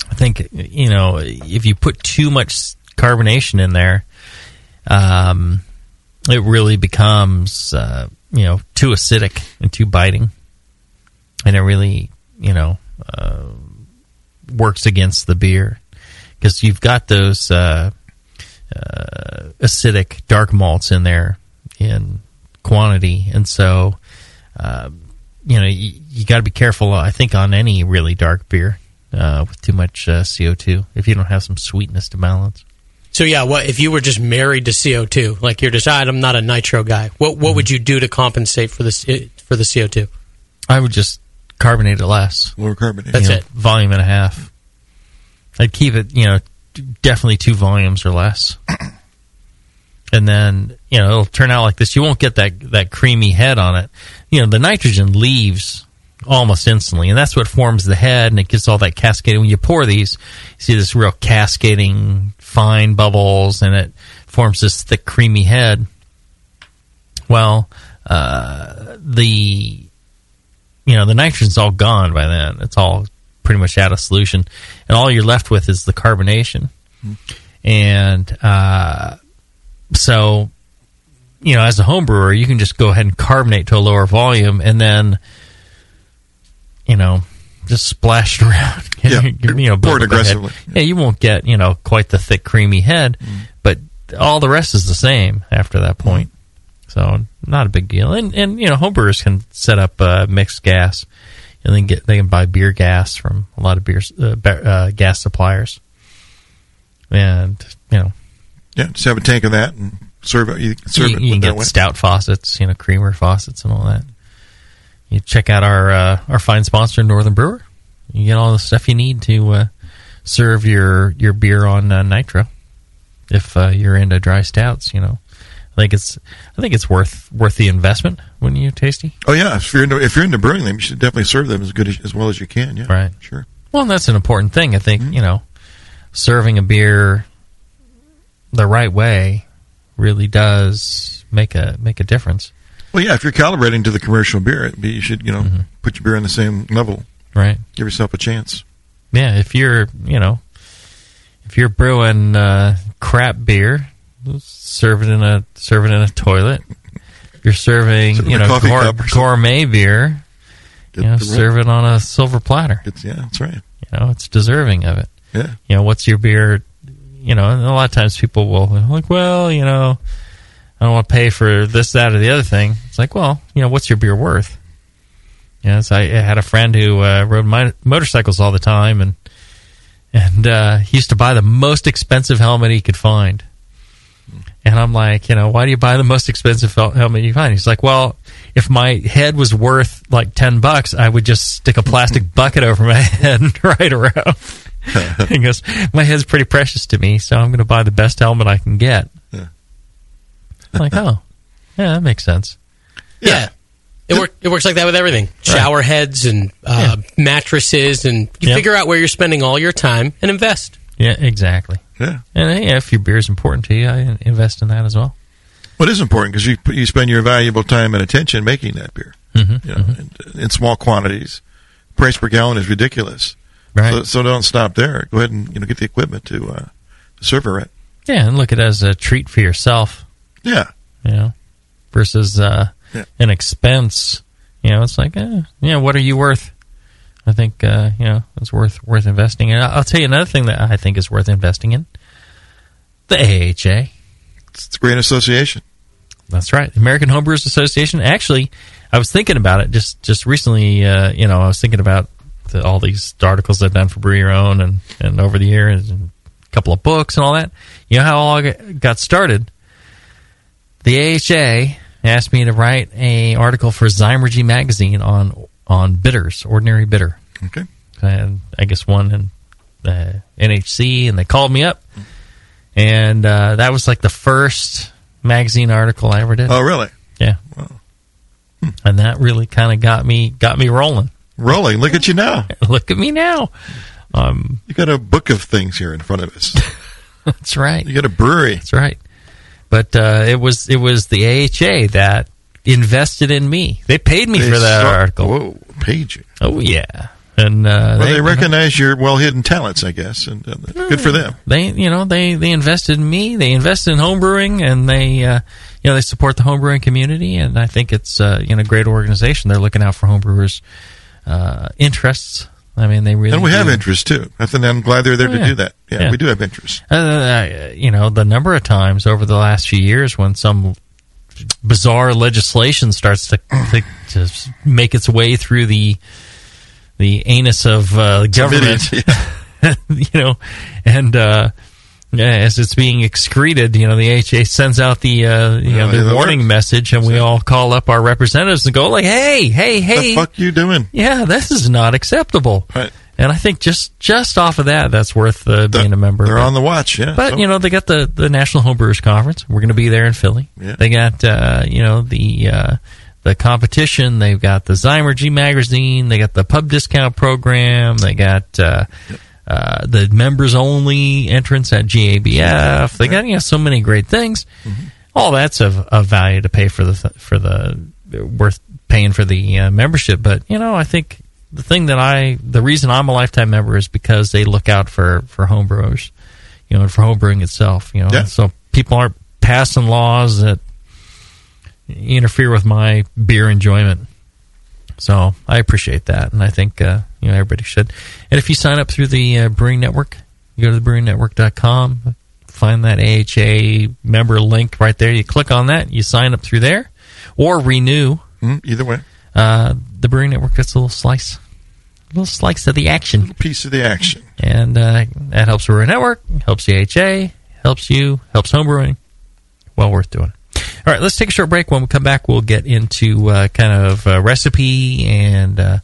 S2: I think you know if you put too much carbonation in there, um, it really becomes uh, you know too acidic and too biting, and it really you know uh, works against the beer because you've got those uh, uh, acidic dark malts in there in quantity, and so uh, you know you, you got to be careful. I think on any really dark beer uh, with too much uh, CO two if you don't have some sweetness to balance.
S4: So yeah, what if you were just married to CO two? Like you're just, "Ah, I'm not a nitro guy. What what would you do to compensate for this for the CO two?
S2: I would just carbonate it less.
S3: Lower carbonation.
S4: That's
S2: you know,
S4: it.
S2: Volume and a half. I'd keep it, you know, definitely two volumes or less. And then, you know, it'll turn out like this. You won't get that, that creamy head on it. You know, the nitrogen leaves almost instantly, and that's what forms the head, and it gets all that cascading. When you pour these, you see this real cascading fine bubbles, and it forms this thick, creamy head. Well, uh, the you know the nitrogen's all gone by then. It's all pretty much out of solution, and all you're left with is the carbonation. And uh, so, you know, as a home brewer, you can just go ahead and carbonate to a lower volume, and then, you know, just splashed around.
S3: Yeah,
S2: you know,
S3: pour it
S2: build up a head.
S3: aggressively.
S2: Yeah, you won't get you know quite the thick, creamy head, but all the rest is the same after that point. So not a big deal. And and you know, homebrewers can set up uh, mixed gas, and then get they can buy beer gas from a lot of beer uh, uh, gas suppliers. And you know,
S3: Yeah, just have a tank of that and serve it. You serve
S2: you,
S3: it
S2: you can get stout faucets, you know, creamer faucets, and all that. You check out our uh, our fine sponsor, Northern Brewer. You get all the stuff you need to uh, serve your your beer on uh, nitro. If uh, you're into dry stouts, you know, I think it's I think it's worth worth the investment Wouldn't you tasty.
S3: Oh yeah, if you're into if you're into brewing them, you should definitely serve them as good as, as well as you can. Yeah,
S2: Right.
S3: Sure.
S2: Well, and that's an important thing. I
S3: Mm-hmm.
S2: think you know, serving a beer the right way really does make a make a difference.
S3: Well, yeah, if you're calibrating to the commercial beer, you should you know
S2: Mm-hmm.
S3: put your beer on the same level.
S2: Right.
S3: Give yourself a chance.
S2: Yeah, if you're, you know, if you're brewing uh, crap beer, serve it in a serve it in a toilet. If you're serving,
S3: Serve it in
S2: you know, gour-
S3: cup or something.
S2: gourmet beer,
S3: Get
S2: you know, serve it on a silver platter.
S3: It's, yeah, that's right.
S2: You know, it's deserving of it.
S3: Yeah.
S2: You know, what's your beer? You know, and a lot of times people will like, well, you know, I don't want to pay for this, that, or the other thing. It's like, well, you know, what's your beer worth? Yes, I, I had a friend who uh, rode mi- motorcycles all the time, and and uh, he used to buy the most expensive helmet he could find. And I'm like, you know, why do you buy the most expensive helmet you find? He's like, well, if my head was worth like ten bucks, I would just stick a plastic bucket over my head and ride around. he goes, my head's pretty precious to me, so I'm going to buy the best helmet I can get.
S3: Yeah.
S2: I'm like, oh, yeah, that makes sense.
S4: Yeah. It, work, it works like that with everything. Shower heads and uh, mattresses, and you
S2: Yep.
S4: figure out where you're spending all your time and invest.
S2: Yeah, exactly.
S3: Yeah.
S2: And uh, yeah, if your beer is important to you, I invest in that as well.
S3: What is important because you you spend your valuable time and attention making that beer.
S2: Mhm,
S3: You know, in, in small quantities. Price per gallon is ridiculous.
S2: Right.
S3: So, so don't stop there. Go ahead and you know get the equipment to uh, to serve it.
S2: Yeah, and look at it as a treat for yourself.
S3: Yeah.
S2: You know, versus uh,
S3: Yeah.
S2: an expense. You know, it's like, eh, yeah, what are you worth? I think uh, you know it's worth worth investing in. I'll tell you another thing that I think is worth investing in: the AHA.
S3: It's a great association.
S2: That's right, the American Homebrewers Association. Actually, I was thinking about it just just recently. Uh, you know, I was thinking about the, all these articles I've done for Brew Your Own and and over the years, and a couple of books and all that. You know how all got started? The AHA asked me to write a article for Zymurgy magazine on on bitters, ordinary bitter.
S3: Okay.
S2: And I guess one in uh, NHC, and they called me up, and uh, that was like the first magazine article I ever did.
S3: Oh, really?
S2: Yeah. Wow. And that really kind of got me got me rolling.
S3: Rolling. Look at you now.
S2: Look at me now. Um,
S3: You got a book of things here in front of us.
S2: that's right.
S3: You got a brewery.
S2: That's right. But uh, it was it was the AHA that invested in me. They paid me
S3: They
S2: for that article.
S3: Whoa, paid you.
S2: Oh yeah. And uh,
S3: Well, they, recognize your well hidden talents, I guess, and uh, good for them.
S2: They, you know, they they invested in me. They invested in homebrewing, and they, uh, you know, they support the homebrewing community. And I think it's, uh, you know, a great organization. They're looking out for homebrewers' uh, interests. I mean, they really
S3: And we have interest too. I think I'm glad they're there
S2: Oh,
S3: to do that. Yeah,
S2: Yeah.
S3: we do have interest.
S2: Uh, you know, the number of times over the last few years when some bizarre legislation starts to to, to make its way through the the anus of uh, government, you know, and uh, yeah, as it's being excreted, you know, the AHA sends out the uh, you know the warning
S3: works.
S2: message, and we all call up our representatives and go like, "Hey, hey, hey,
S3: The fuck you doing?
S2: yeah, this is not acceptable."
S3: Right.
S2: And I think just just off of that, that's worth uh, being a member.
S3: They're
S2: But-
S3: on the watch. Yeah,
S2: but
S3: So-
S2: you know they got the the National Homebrewers Conference. We're going to be there in Philly.
S3: Yeah.
S2: They got uh, you know the uh, the competition. They've got the Zymurgy magazine. They got the pub discount program. They got uh, uh, the members only entrance at GABF. They got you know so many great things.
S3: Mm-hmm.
S2: All that's of, of value to pay for the for the worth paying for the uh, membership. But you know I think the thing that I the reason I'm a lifetime member is because they look out for for homebrewers you know, and for homebrewing itself, you know.
S3: Yeah.
S2: So people aren't passing laws that interfere with my beer enjoyment. So I appreciate that, and I think uh, you know everybody should. And if you sign up through the uh, Brewing Network, you go to thebrewingnetwork.com, find that AHA member link right there. You click on that, you sign up through there, or renew.
S3: Mm, either way,
S2: Uh, the Brewing Network gets a little slice, a little slice of the action
S3: piece of the action.
S2: and uh, that helps Brewing Network, helps the AHA, helps you, helps homebrewing. Well worth doing. All right, let's take a short break. When we come back, we'll get into uh, kind of recipe and uh,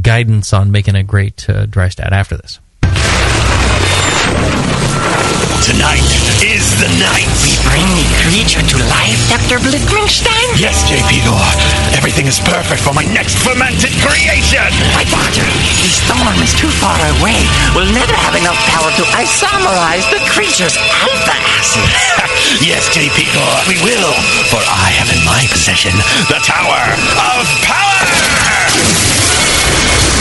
S2: guidance on making a great uh, dry stout after this.
S8: Tonight is the night.
S9: We bring the creature to life, Dr. Blickringstein?
S8: Yes, J.P. Gore. Everything is perfect for my next fermented creation.
S9: My daughter, the storm is too far away. We'll never have enough power to isomerize the creature's alpha acid.
S8: yes, J.P. Gore, we will. For I have in my possession the Tower of Power.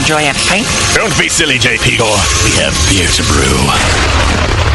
S9: enjoy a pint.
S8: Don't be silly, J.P. Gore. We have beer to brew.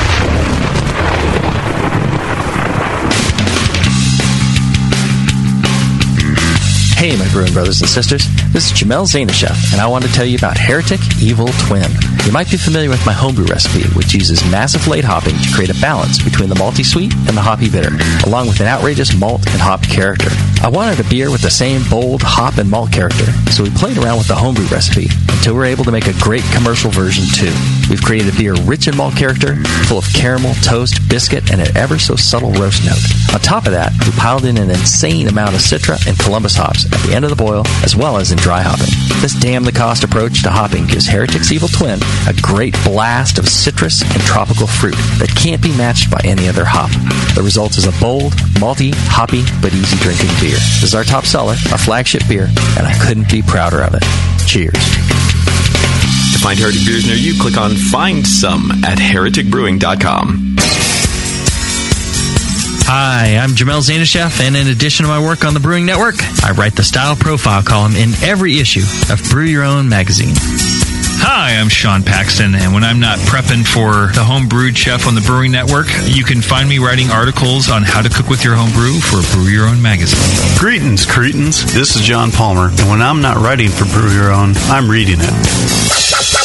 S10: Hey, my brewing brothers and sisters. This is Jamil Zainasheff, and I want to tell you about Heretic Evil Twin. You might be familiar with my homebrew recipe, which uses massive late hopping to create a balance between the malty sweet and the hoppy bitter, along with an outrageous malt and hop character. I wanted a beer with the same bold hop and malt character, so we played around with the homebrew recipe until we were able to make a great commercial version too. We've created a beer rich in malt character, full of caramel, toast, biscuit, and an ever so subtle roast note. On top of that, we piled in an insane amount of Citra and Columbus hops at the end of the boil, as well as in dry hopping. This damn the cost approach to hopping gives Heretic's Evil Twin a great blast of citrus and tropical fruit that can't be matched by any other hop. The result is a bold, malty, hoppy, but easy drinking beer. This is our top seller, our flagship beer, and I couldn't be prouder of it. Cheers.
S11: Find Heretic beers near you, click on Find Some at hereticbrewing.com.
S6: Hi, I'm Jamil Zainasheff, and in addition to my work on the Brewing Network, I write the style profile column in every issue of Brew Your Own magazine.
S12: Hi, I'm Sean Paxton, and when I'm not prepping for the home brewed chef on the Brewing Network, you can find me writing articles on how to cook with your home brew for Brew Your Own magazine.
S13: Greetings, Cretans. This is John Palmer, and when I'm not writing for Brew Your Own, I'm reading it.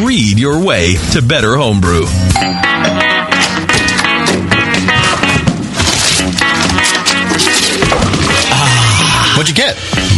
S1: read your way to better homebrew.
S14: Ah, what'd you get?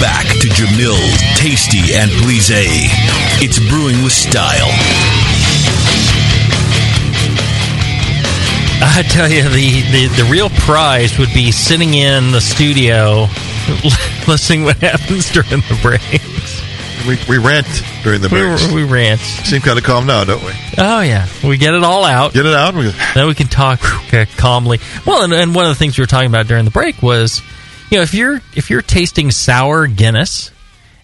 S1: Back to Jamil, Tasty, and Blise. It's brewing with style.
S2: I tell you, the, the, the real prize would be sitting in the studio, listening what happens during the breaks.
S3: We, we rant during the breaks.
S2: We, we rant.
S3: Seem kind of calm now, don't we?
S2: Oh yeah, we get it all out.
S3: Get it out. We,
S2: then we can talk calmly. Well, and, and one of the things we were talking about during the break was you know, if you're if you're tasting sour Guinness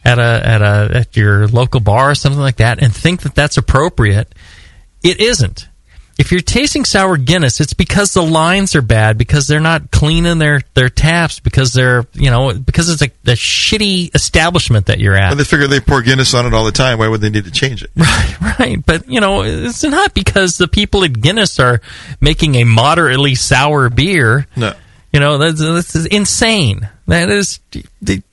S2: at a at a at your local bar or something like that, and think that that's appropriate, it isn't. If you're tasting sour Guinness, it's because the lines are bad, because they're not cleaning their, their taps, because they're you know because it's a, a shitty establishment that you're at.
S3: Well, they figure they pour Guinness on it all the time. Why would they need to change it?
S2: Right, right. But you know, it's not because the people at Guinness are making a moderately sour beer.
S3: No.
S2: You know, this is insane. That is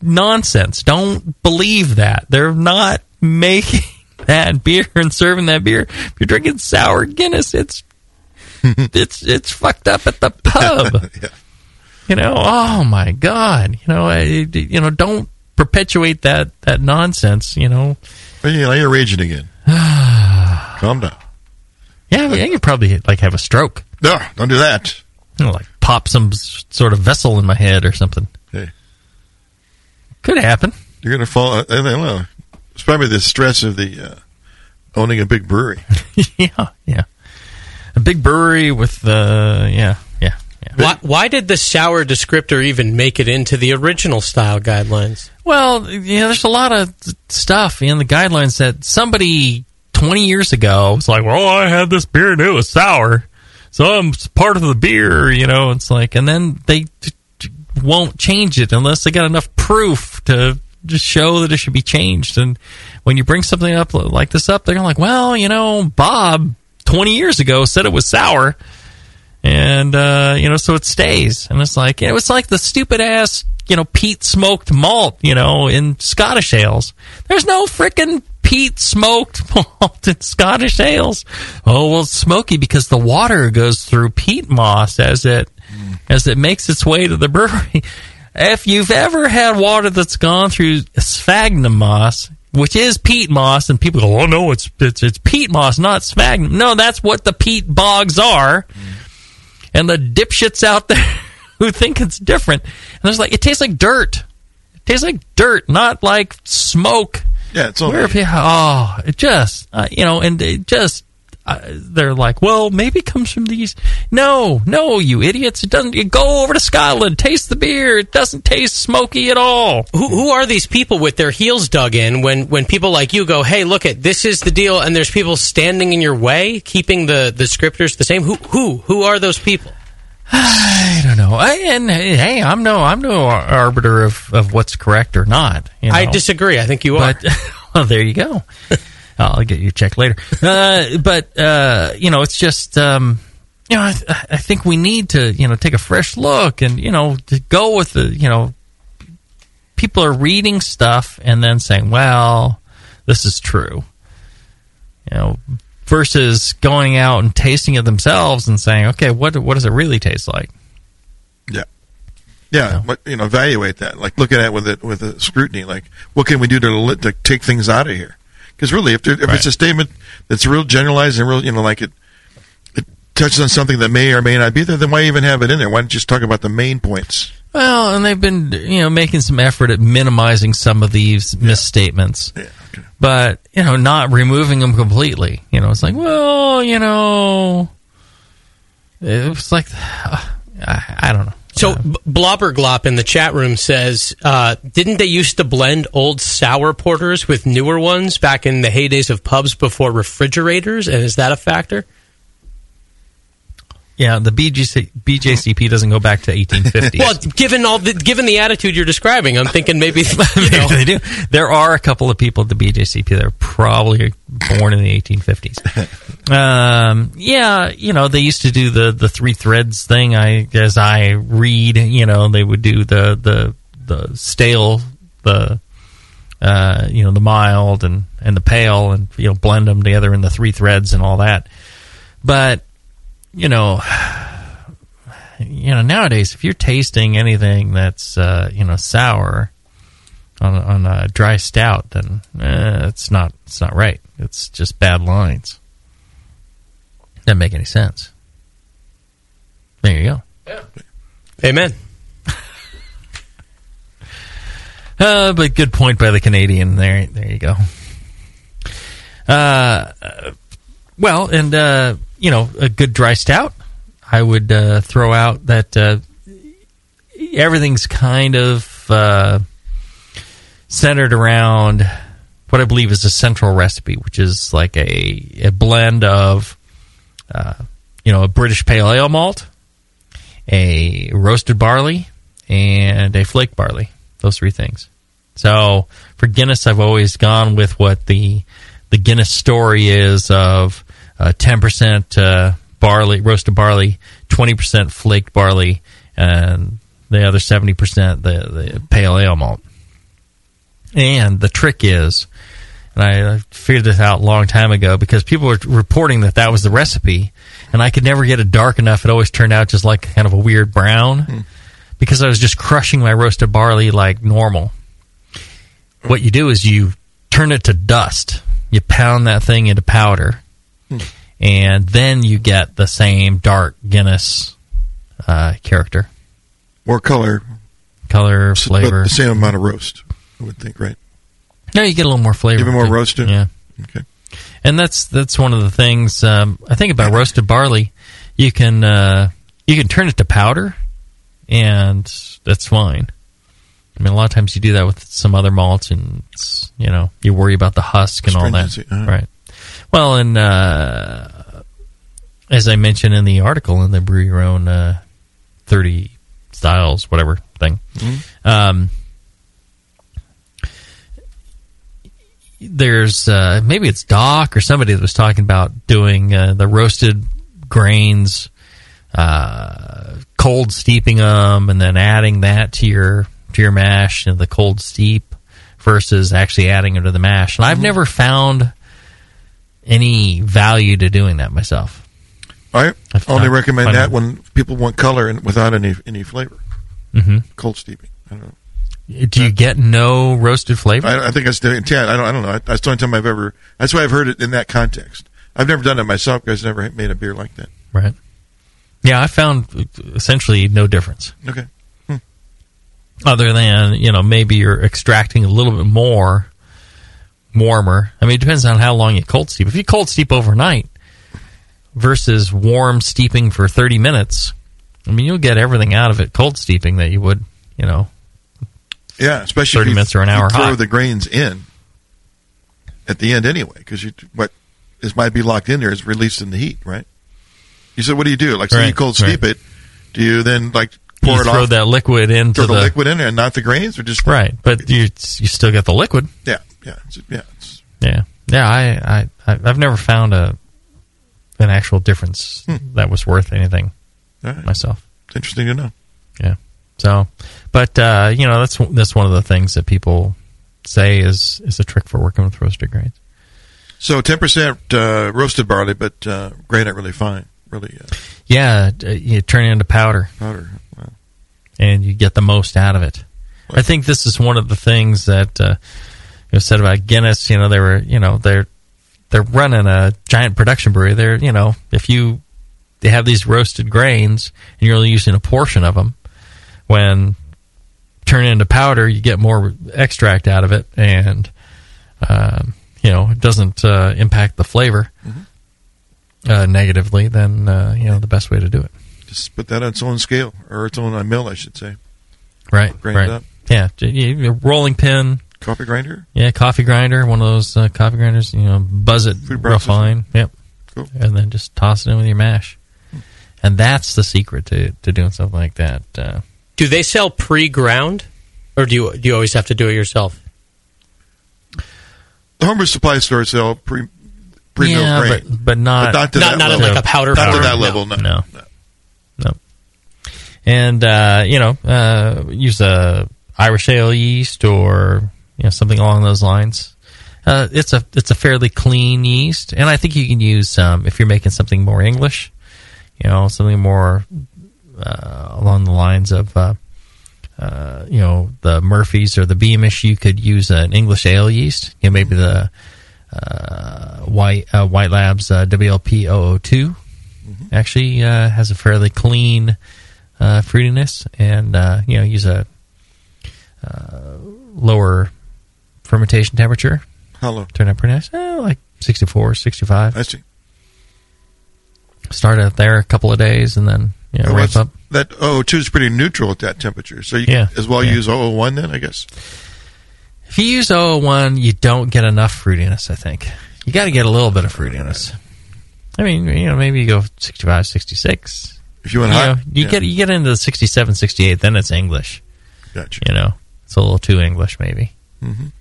S2: nonsense. Don't believe that. They're not making that beer and serving that beer. If you're drinking sour Guinness, it's it's it's fucked up at the pub.
S3: yeah.
S2: You know, oh my god. You know, I, you know, don't perpetuate that that nonsense. You know.
S3: Well, you know, you're raging again. Calm down.
S2: Yeah, yeah, you probably like have a stroke.
S3: No, don't do that.
S2: You know, like pop some sort of vessel in my head or something.
S3: Hey.
S2: Could happen.
S3: You're going to fall. I don't know. It's probably the stress of the uh, owning a big brewery.
S2: yeah, yeah. A big brewery with, uh, yeah, yeah. yeah.
S4: Why, why did the sour descriptor even make it into the original style guidelines?
S2: Well, you know, there's a lot of stuff in the guidelines that somebody 20 years ago was like, well, I had this beer and it was sour so I'm part of the beer, you know. It's like, and then they won't change it unless they got enough proof to just show that it should be changed. And when you bring something up like this up, they're like, well, you know, Bob 20 years ago said it was sour, and uh, you know, so it stays. And it's like, it was like the stupid ass, you know, peat smoked malt, you know, in Scottish ales. There's no freaking peat smoked malted Scottish ales. Oh well, it's smoky because the water goes through peat moss as it as it makes its way to the brewery. If you've ever had water that's gone through sphagnum moss, which is peat moss, and people go, "Oh no, it's it's it's peat moss, not sphagnum." No, that's what the peat bogs are. And the dipshits out there who think it's different, and there's like, it tastes like dirt. It tastes like dirt, not like smoke.
S3: Yeah, it's
S2: Where if you, oh, it just, uh, you know, and it just, uh, they're like, well, maybe it comes from these. No, no, you idiots! It doesn't. You go over to Scotland, taste the beer. It doesn't taste smoky at all.
S4: Who, who are these people with their heels dug in when, when people like you go, hey, look at this is the deal, and there's people standing in your way, keeping the, the scriptures the same? Who who who are those people?
S2: I don't know. I, and hey, I'm no, I'm no arbiter of, of what's correct or not. you
S4: I disagree. I think you are.
S2: But well, there you go. I'll get you checked later. Uh, but uh, you know, it's just um, you know, I, I think we need to you know take a fresh look and you know to go with the you know people are reading stuff and then saying, well, this is true. You know, versus going out and tasting it themselves and saying, okay, what what does it really taste like?
S3: Yeah. Yeah, but you know, evaluate that. Like, look at it with it with a scrutiny. Like, what can we do to to take things out of here? Because really, if there, if it's a statement that's real generalized and real, you know, like it it touches on something that may or may not be there, then why even have it in there? Why don't you just talk about the main points?
S2: Well, and they've been you know making some effort at minimizing some of these misstatements, but you know not removing them completely. You know, it's like, well, you know, it's like I, I don't know.
S4: So B- Blobberglop in the chat room says, uh, didn't they used to blend old sour porters with newer ones back in the heydays of pubs before refrigerators? And is that a factor?
S2: Yeah, the BGC, BJCP doesn't go back to 1850.
S4: Well, given all the, given the attitude you're describing, I'm thinking maybe you know,
S2: they do. There are a couple of people at the BJCP that are probably born in the 1850s. Um, yeah, you know, they used to do the, the three threads thing. I as I read, you know, they would do the the the stale, the uh, you know, the mild and and the pale, and you know, blend them together in the three threads and all that. But you know, you know, nowadays, if you're tasting anything that's uh, you know sour on on a dry stout, then eh, it's not it's not right. It's just bad lines. Doesn't make any sense. There you go. Yeah.
S4: Amen.
S2: Uh, but good point by the Canadian. There, there you go. Uh, well, and uh, you know, a good dry stout. I would uh, throw out that uh, everything's kind of uh, centered around what I believe is a central recipe, which is like a, a blend of, uh, you know, a British pale ale malt, a roasted barley, and a flake barley. Those three things. So for Guinness, I've always gone with what the the Guinness story is of ten percent uh, barley, roasted barley, twenty percent flaked barley, and the other seventy percent the the pale ale malt. And the trick is, and I figured this out a long time ago because people were reporting that that was the recipe, and I could never get it dark enough. It always turned out just like kind of a weird brown because I was just crushing my roasted barley like normal. What you do is you turn it to dust. You pound that thing into powder, and then you get the same dark Guinness uh, character,
S3: More color,
S2: color,
S3: but
S2: flavor.
S3: the same amount of roast. I would think, right?
S2: No, you get a little more flavor.
S3: Even more roasted?
S2: Yeah.
S3: Okay.
S2: And that's that's one of the things um, I think about roasted barley. You can uh, you can turn it to powder, and that's fine. I mean, a lot of times you do that with some other malts, and it's, you know you worry about the husk and all that,
S3: uh-huh.
S2: right? Well, and uh, as I mentioned in the article in the Brew Your Own uh, thirty styles, whatever thing,
S3: Mm-hmm.
S2: um, there's uh, maybe it's Doc or somebody that was talking about doing uh, the roasted grains, uh, cold steeping them, and then adding that to your to your mash and the cold steep versus actually adding them to the mash. And I've never found any value to doing that myself.
S3: I
S2: I've
S3: only
S2: not-
S3: recommend that when people want color and without any any flavor.
S2: Mhm.
S3: Cold steeping. I don't know.
S2: Do you get no roasted flavor?
S3: I, I think that's the intent. I don't. I don't know. I, that's the only time I've ever. That's why I've heard it in that context. I've never done it myself because I've never made a beer like that.
S2: Right. Yeah, I found essentially no difference.
S3: Okay.
S2: Other than, you know, maybe you're extracting a little bit more warmer. I mean, it depends on how long you cold steep. If you cold steep overnight versus warm steeping for 30 minutes, I mean, you'll get everything out of it cold steeping that you would, you know.
S3: Yeah, especially
S2: 30
S3: if
S2: minutes or an
S3: you
S2: hour
S3: throw
S2: hot.
S3: the grains in at the end anyway, because you what is might be locked in there is released in the heat, right? You said, what do you do? Like, say you cold steep it. Do you then like pour
S2: you
S3: it
S2: throw
S3: off?
S2: that liquid into
S3: throw the,
S2: the,
S3: liquid in there and not the grains, or just
S2: Right, but you you still get the liquid.
S3: Yeah, yeah, it's, yeah. It's,
S2: Yeah, yeah. I, I I've never found a an actual difference that was worth anything
S3: Hmm. Right.
S2: myself.
S3: It's interesting to know.
S2: Yeah. So, but uh, you know, that's that's one of the things that people say is is a trick for working with roasted grains.
S3: So ten percent uh, roasted barley, but uh, grain not really fine. Really, uh,
S2: Yeah, uh, you turn it into powder,
S3: powder. Wow.
S2: and you get the most out of it. I think this is one of the things that uh, you know, said about Guinness. You know, they were you know they're they're running a giant production brewery. They're you know if you they have these roasted grains and you're only using a portion of them, when turn into powder, you get more extract out of it, and um, you know it doesn't uh, impact the flavor uh, negatively. Then uh, you know the best way to do it.
S3: Just put that on its own scale or its own uh, mill, I should say.
S2: Right,
S3: Grind
S2: right.
S3: it up.
S2: Yeah, rolling pin,
S3: Coffee grinder.
S2: yeah, coffee grinder, one of those uh, coffee grinders. You know, buzz it real fine. Yep,
S3: Cool.
S2: and then just toss it in with your mash. And that's the secret to, to doing something like that. Uh,
S4: Do they sell pre-ground, or do you do you always have to do it yourself?
S3: The homebrew supply stores sell pre pre milled
S2: yeah,
S3: grain,
S2: but but not
S3: But not to
S4: Not-
S3: that
S4: not in
S3: level.
S4: like a powder
S3: Not to
S4: form.
S3: that
S4: No.
S3: level. No.
S2: No. No. And uh, you know, uh, use a Irish ale yeast or you know something along those lines. Uh, it's a it's a fairly clean yeast, and I think you can use um, if you're making something more English, you know, something more uh, along the lines of uh, uh, you know the Murphys or the Beamish. You could use an English ale yeast, you know, maybe the uh, White uh, White Labs uh, WLP 002 actually uh, has a fairly clean uh, fruitiness, and uh, you know use a uh, lower fermentation temperature.
S3: How low?
S2: Turn out pretty nice, eh, like 64, 65.
S3: I see.
S2: Start out there a couple of days, and then you know,
S3: Well,
S2: ramp up.
S3: That 002 is pretty neutral at that temperature, so you
S2: Yeah,
S3: can as well
S2: yeah.
S3: use 001 then, I guess.
S2: If you use 001, you don't get enough fruitiness. I think you got to get a little bit of fruitiness. I mean, you know, maybe you go 65, 66.
S3: If you went
S2: you
S3: high,
S2: know, you
S3: yeah.
S2: get you get into the 67, 68, then it's English.
S3: Gotcha.
S2: You know, it's a little too English, maybe.
S3: Mhm.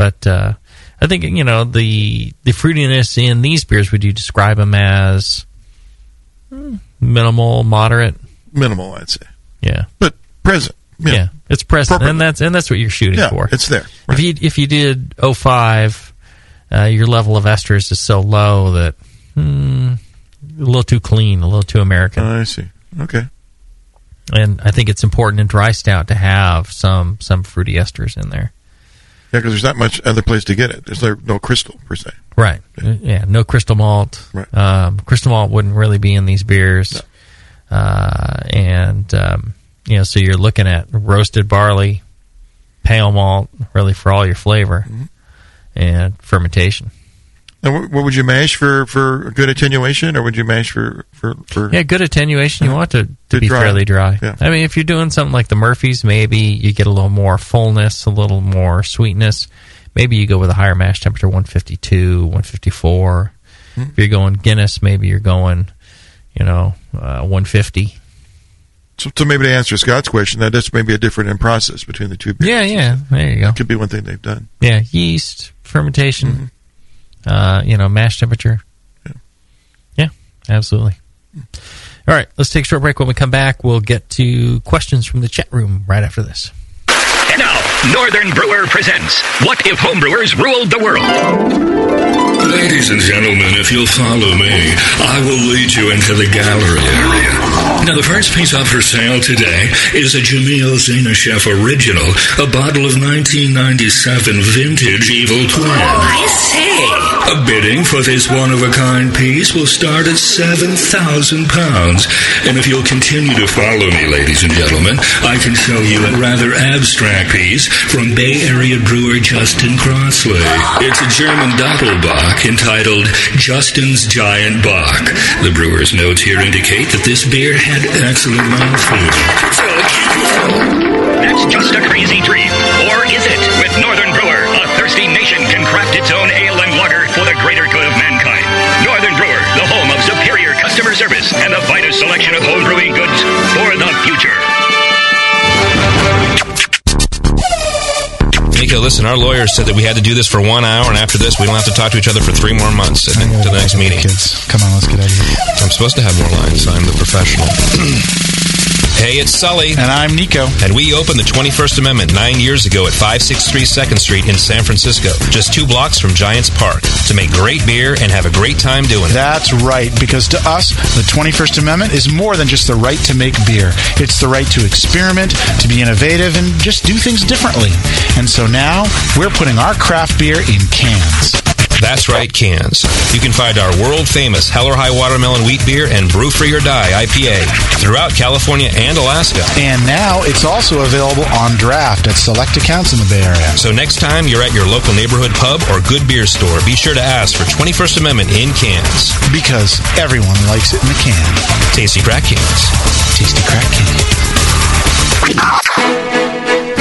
S2: But uh, I think you know the the fruitiness in these beers. Would you describe them as hmm, minimal, moderate?
S3: Minimal, I'd say.
S2: Yeah,
S3: but present.
S2: Yeah, it's present, and that's and that's what you're shooting
S3: Yeah,
S2: for.
S3: it's there.
S2: If you if you did 05, uh, your level of esters is so low that hmm, a little too clean, a little too American.
S3: Oh, I see. Okay.
S2: And I think it's important in dry stout to have some some fruity esters in there.
S3: Yeah, because there's not much other place to get it. There's no, no crystal per se.
S2: Right. Yeah. No crystal malt.
S3: Right.
S2: Um, crystal malt wouldn't really be in these beers. Uh, and, um, you know, so you're looking at roasted barley, pale malt, really for all your flavor,
S3: Mm-hmm.
S2: and fermentation.
S3: And what, what would you mash for for good attenuation, or would you mash for for, for
S2: Yeah, good attenuation. You want it to,
S3: To
S2: be
S3: dry.
S2: fairly dry.
S3: Yeah.
S2: I mean, if you're doing something like the Murphys, maybe you get a little more fullness, a little more sweetness. Maybe you go with a higher mash temperature, 152, 154.
S3: Hmm.
S2: If you're going Guinness, maybe you're going, you know, uh, 150.
S3: So, so maybe to answer Scott's question, that that's maybe a different in process between the two beers.
S2: Yeah, yeah. There you go.
S3: That could be one thing they've done.
S2: Yeah, yeast, fermentation,
S3: Mm-hmm.
S2: Uh, you know, mash temperature. Yeah, absolutely. All right, let's take a short break. When we come back, we'll get to questions from the chat room right after this.
S8: And now,
S5: Northern Brewer presents What If Homebrewers Ruled the World?
S15: Ladies and gentlemen, if you'll follow me, I will lead you into the gallery area. Now, the first piece up for sale today is a Jamil Zainasheff original, a bottle of 1997 vintage Evil Twin.
S9: Oh, I see.
S15: A bidding for this one-of-a-kind piece will start at seven thousand pounds, and if you'll continue to follow me, ladies and gentlemen, I can show you a rather abstract piece from Bay Area brewer Justin Crossley. It's a German Doppelbock entitled Justin's Giant Bock. The brewer's notes here indicate that this beer had excellent mouthfeel.
S5: That's just a crazy dream. Or is it? With Northern Brewer, a thirsty nation can craft its own ale and lager for the greater good of mankind. Northern Brewer, the home of superior customer service and the finest selection of home brewing goods for the future.
S16: Nico, listen, our lawyers said that we had to do this for one hour, and after this, we don't have to talk to each other for three more months at the, to the next meeting.
S17: Kids, come on, let's get out of here.
S16: I'm supposed to have more lines. I'm the professional. hey, it's Sully.
S17: And I'm Nico.
S16: And we opened the 21st Amendment nine years ago at 563 2nd Street in San Francisco, just two blocks from Giants Park, to make great beer and have a great time doing it.
S17: That's right, because to us, the 21st Amendment is more than just the right to make beer. It's the right to experiment, to be innovative, and just do things differently. And so now, we're putting our craft beer in cans.
S16: That's right, cans. You can find our world famous Hell or High Watermelon Wheat Beer and Brew Free or Die IPA throughout California and Alaska.
S17: And now it's also available on draft at select accounts in the Bay Area.
S16: So next time you're at your local neighborhood pub or good beer store, be sure to ask for 21st Amendment in cans.
S17: Because everyone likes it in a can.
S16: Tasty crack cans.
S17: Tasty crack
S18: can.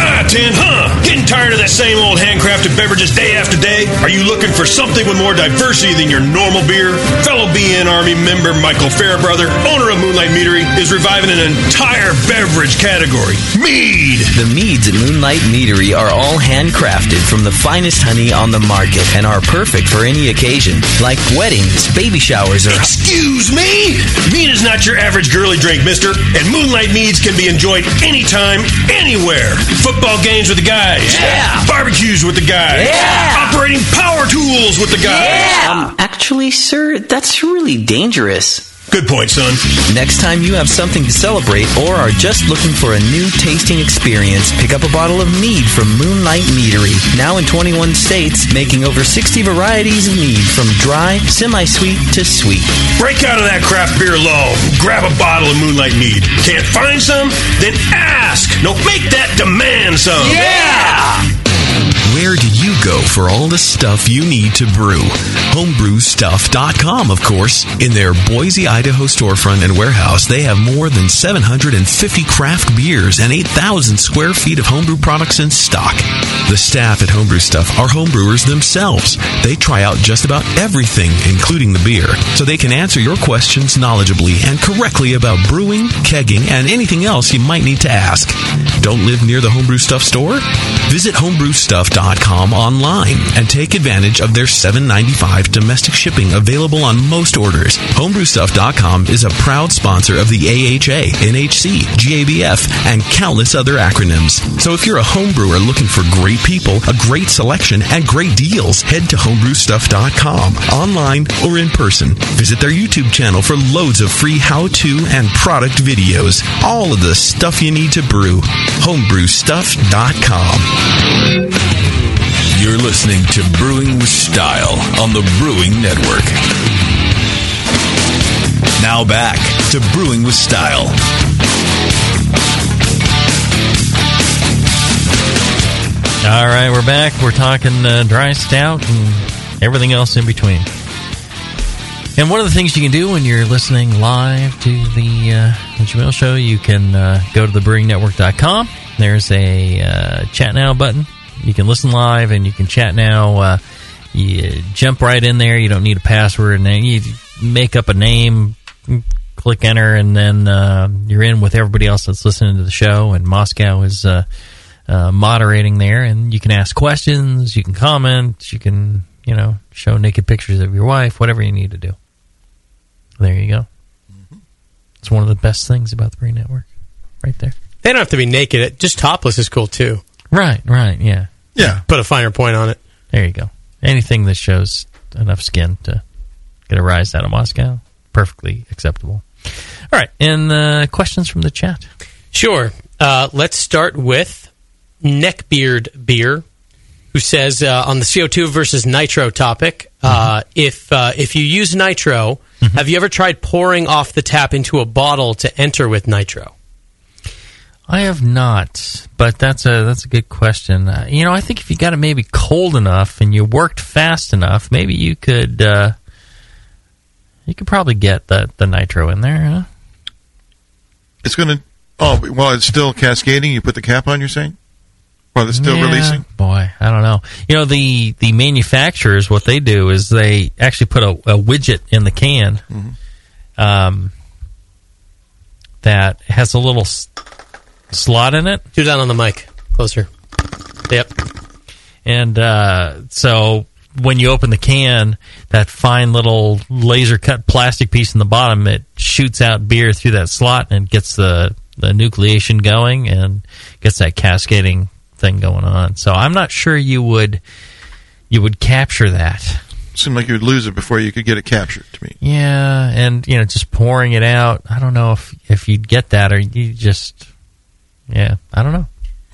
S19: Ah, Tin, huh? Getting tired of that same old handcrafted beverages day after day? Are you looking for something with more diversity than your normal beer? Fellow BN Army member Michael Fairbrother, owner of Moonlight Meadery, is reviving an entire beverage category mead.
S20: The meads at Moonlight Meadery are all handcrafted from the finest honey on the market and are perfect for any occasion, like weddings, baby showers, or.
S19: Excuse me? Mead is not your average girly drink, mister, and Moonlight Meads can be enjoyed anytime, anywhere football games with the guys.
S20: Yeah.
S19: Barbecues with the guys.
S20: Yeah.
S19: Operating power tools with the guys.
S20: Yeah. Um, actually, sir, that's really dangerous.
S19: Good point, son.
S20: Next time you have something to celebrate or are just looking for a new tasting experience, pick up a bottle of mead from Moonlight Meadery. Now in 21 states, making over 60 varieties of mead from dry, semi-sweet to sweet.
S19: Break out of that craft beer lull. Grab a bottle of Moonlight Mead. Can't find some? Then ask. No, make that demand some.
S20: Yeah!
S1: Where do you go for all the stuff you need to brew? Homebrewstuff.com, of course. In their Boise, Idaho storefront and warehouse, they have more than 750 craft beers and 8,000 square feet of homebrew products in stock. The staff at Homebrew Stuff are homebrewers themselves. They try out just about everything, including the beer, so they can answer your questions knowledgeably and correctly about brewing, kegging, and anything else you might need to ask. Don't live near the Homebrew Stuff store? Visit homebrewstuff.com online and take advantage of their $7.95 domestic shipping available on most orders. Homebrewstuff.com is a proud sponsor of the AHA, NHC, GABF, and countless other acronyms. So if you're a homebrewer looking for great people, a great selection, and great deals, head to homebrewstuff.com, online or in person. Visit their YouTube channel for loads of free how-to and product videos. All of the stuff you need to brew. Homebrewstuff.com. listening to Brewing with Style on the Brewing Network. Now back to Brewing with Style.
S2: All right, we're back. We're talking uh, dry stout and everything else in between. And one of the things you can do when you're listening live to the, uh, Jamil Show, you can uh, go to thebrewingnetwork.com. There's a uh, chat now button. You can listen live and you can chat now. Uh, you jump right in there. You don't need a password. And then you make up a name, click enter, and then uh, you're in with everybody else that's listening to the show. And Moscow is uh, uh, moderating there, and you can ask questions, you can comment, you can you know show naked pictures of your wife, whatever you need to do. There you go. It's one of the best things about the Brewing Network, right there.
S4: They don't have to be naked. Just topless is cool too.
S2: Right, right, yeah,
S3: yeah.
S4: Put a finer point on it.
S2: There you go. Anything that shows enough skin to get a rise out of Moscow, perfectly acceptable. All right, and uh, questions from the chat.
S4: Sure. Uh, let's start with Neckbeard Beer, who says uh, on the CO2 versus nitro topic, uh, if uh, if you use nitro, have you ever tried pouring off the tap into a bottle to enter with nitro?
S2: I have not, but that's a that's a good question. Uh, you know, I think if you got it maybe cold enough and you worked fast enough, maybe you could uh, you could probably get the the nitro in there. Huh?
S3: It's going to. Oh, while it's still cascading, you put the cap on. You're saying? While it's still
S2: Yeah,
S3: releasing.
S2: Boy, I don't know. You know, the the manufacturers what they do is they actually put a, a widget in the can um, that has a little slot in it.
S4: Do that on the mic closer. Yep.
S2: And uh, so when you open the can, that fine little laser cut plastic piece in the bottom, it shoots out beer through that slot and gets the, the nucleation going and gets that cascading thing going on. So I'm not sure you would you would capture that.
S3: Seemed like you would lose it before you could get it captured. To me,
S2: Yeah, and you know, just pouring it out. I don't know if if you'd get that or you just yeah, I don't know.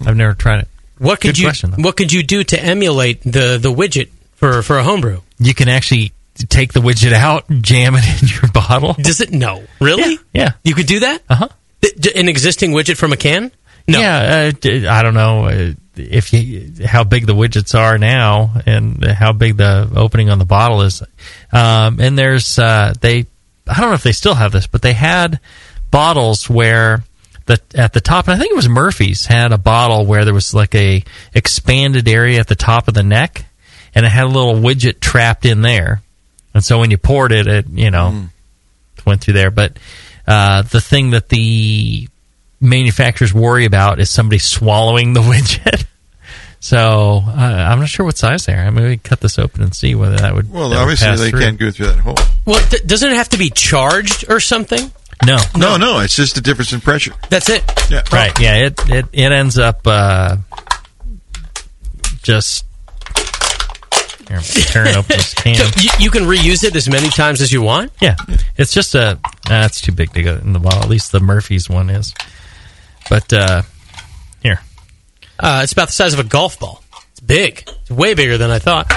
S2: I've never tried it.
S4: What could
S2: Good
S4: you
S2: question.
S4: What could you do to emulate the the widget for for a homebrew?
S2: You can actually take the widget out, jam it in your bottle.
S4: Does it? No, really?
S2: Yeah,
S4: you could do that.
S2: Uh huh.
S4: An existing widget from a can? No.
S2: Yeah, uh, I don't know uh, if you how big the widgets are now and how big the opening on the bottle is. Um, and there's uh, they I don't know if they still have this, but they had bottles where the at the top, and I think it was Murphy's had a bottle where there was like a expanded area at the top of the neck, and it had a little widget trapped in there. And so when you poured it, it you know went through there. But uh, the thing that the manufacturers worry about is somebody swallowing the widget. So uh, I'm not sure what size they are. I mean, we can cut this open and see whether that would.
S3: well,
S2: that would
S3: obviously
S2: pass
S3: they
S2: through.
S3: can't go through that hole.
S4: Well, th- doesn't it have to be charged or something?
S2: No,
S3: no, no. It's just a difference in pressure.
S4: That's it.
S3: Yeah.
S2: Right. Yeah. It it, it ends up uh, just. Here, open this can.
S4: You, you can reuse it as many times as you want.
S2: Yeah, it's just a. That's too big to go in the bottle. At least the Murphy's one is. But uh, here,
S4: Uh, it's about the size of a golf ball. It's big. It's way bigger than I thought.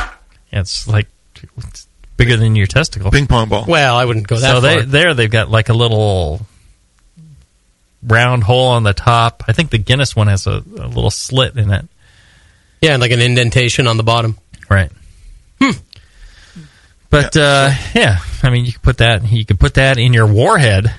S2: it's like it's bigger than your testicle.
S3: Ping pong ball.
S4: Well, I wouldn't go that
S2: so
S4: far.
S2: they there they've got like a little round hole on the top. I think the Guinness one has a, a little slit in it.
S4: yeah, and like an indentation on the bottom.
S2: Right. Hmm. But uh, yeah, I mean, you could put that you could put that in your warhead,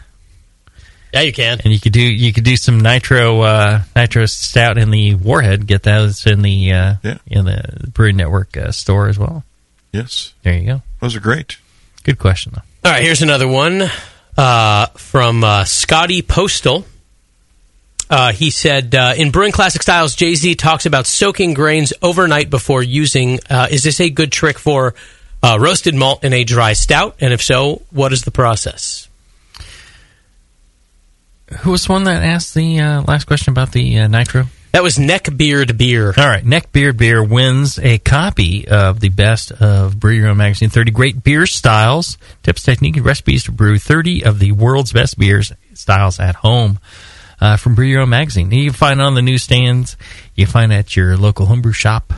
S4: Yeah, you can.
S2: and you could do you could do some nitro uh, nitro stout in the warhead. Get those in the uh,
S3: Yeah.
S2: in the Brewing Network uh, store as well.
S3: Yes,
S2: There you go.
S3: those are great.
S2: Good question though.
S4: All right, here's another one uh, from uh, Scotty Postal. Uh, he said, uh, in Brewing Classic Styles, Jay Z talks about soaking grains overnight before using. Uh, is this a good trick for uh, roasted malt in a dry stout? And if so, what is the process?
S2: Who was the one that asked the uh, last question about the uh, nitro?
S4: That was Neckbeard Beer.
S2: All right, Neckbeard Beer wins a copy of the best of Brew Your Own Magazine 30 Great Beer Styles, tips, technique, and recipes to brew 30 of the world's best beers styles at home uh, from Brew Your Own Magazine. You can find it on the newsstands. You find it at your local homebrew shop.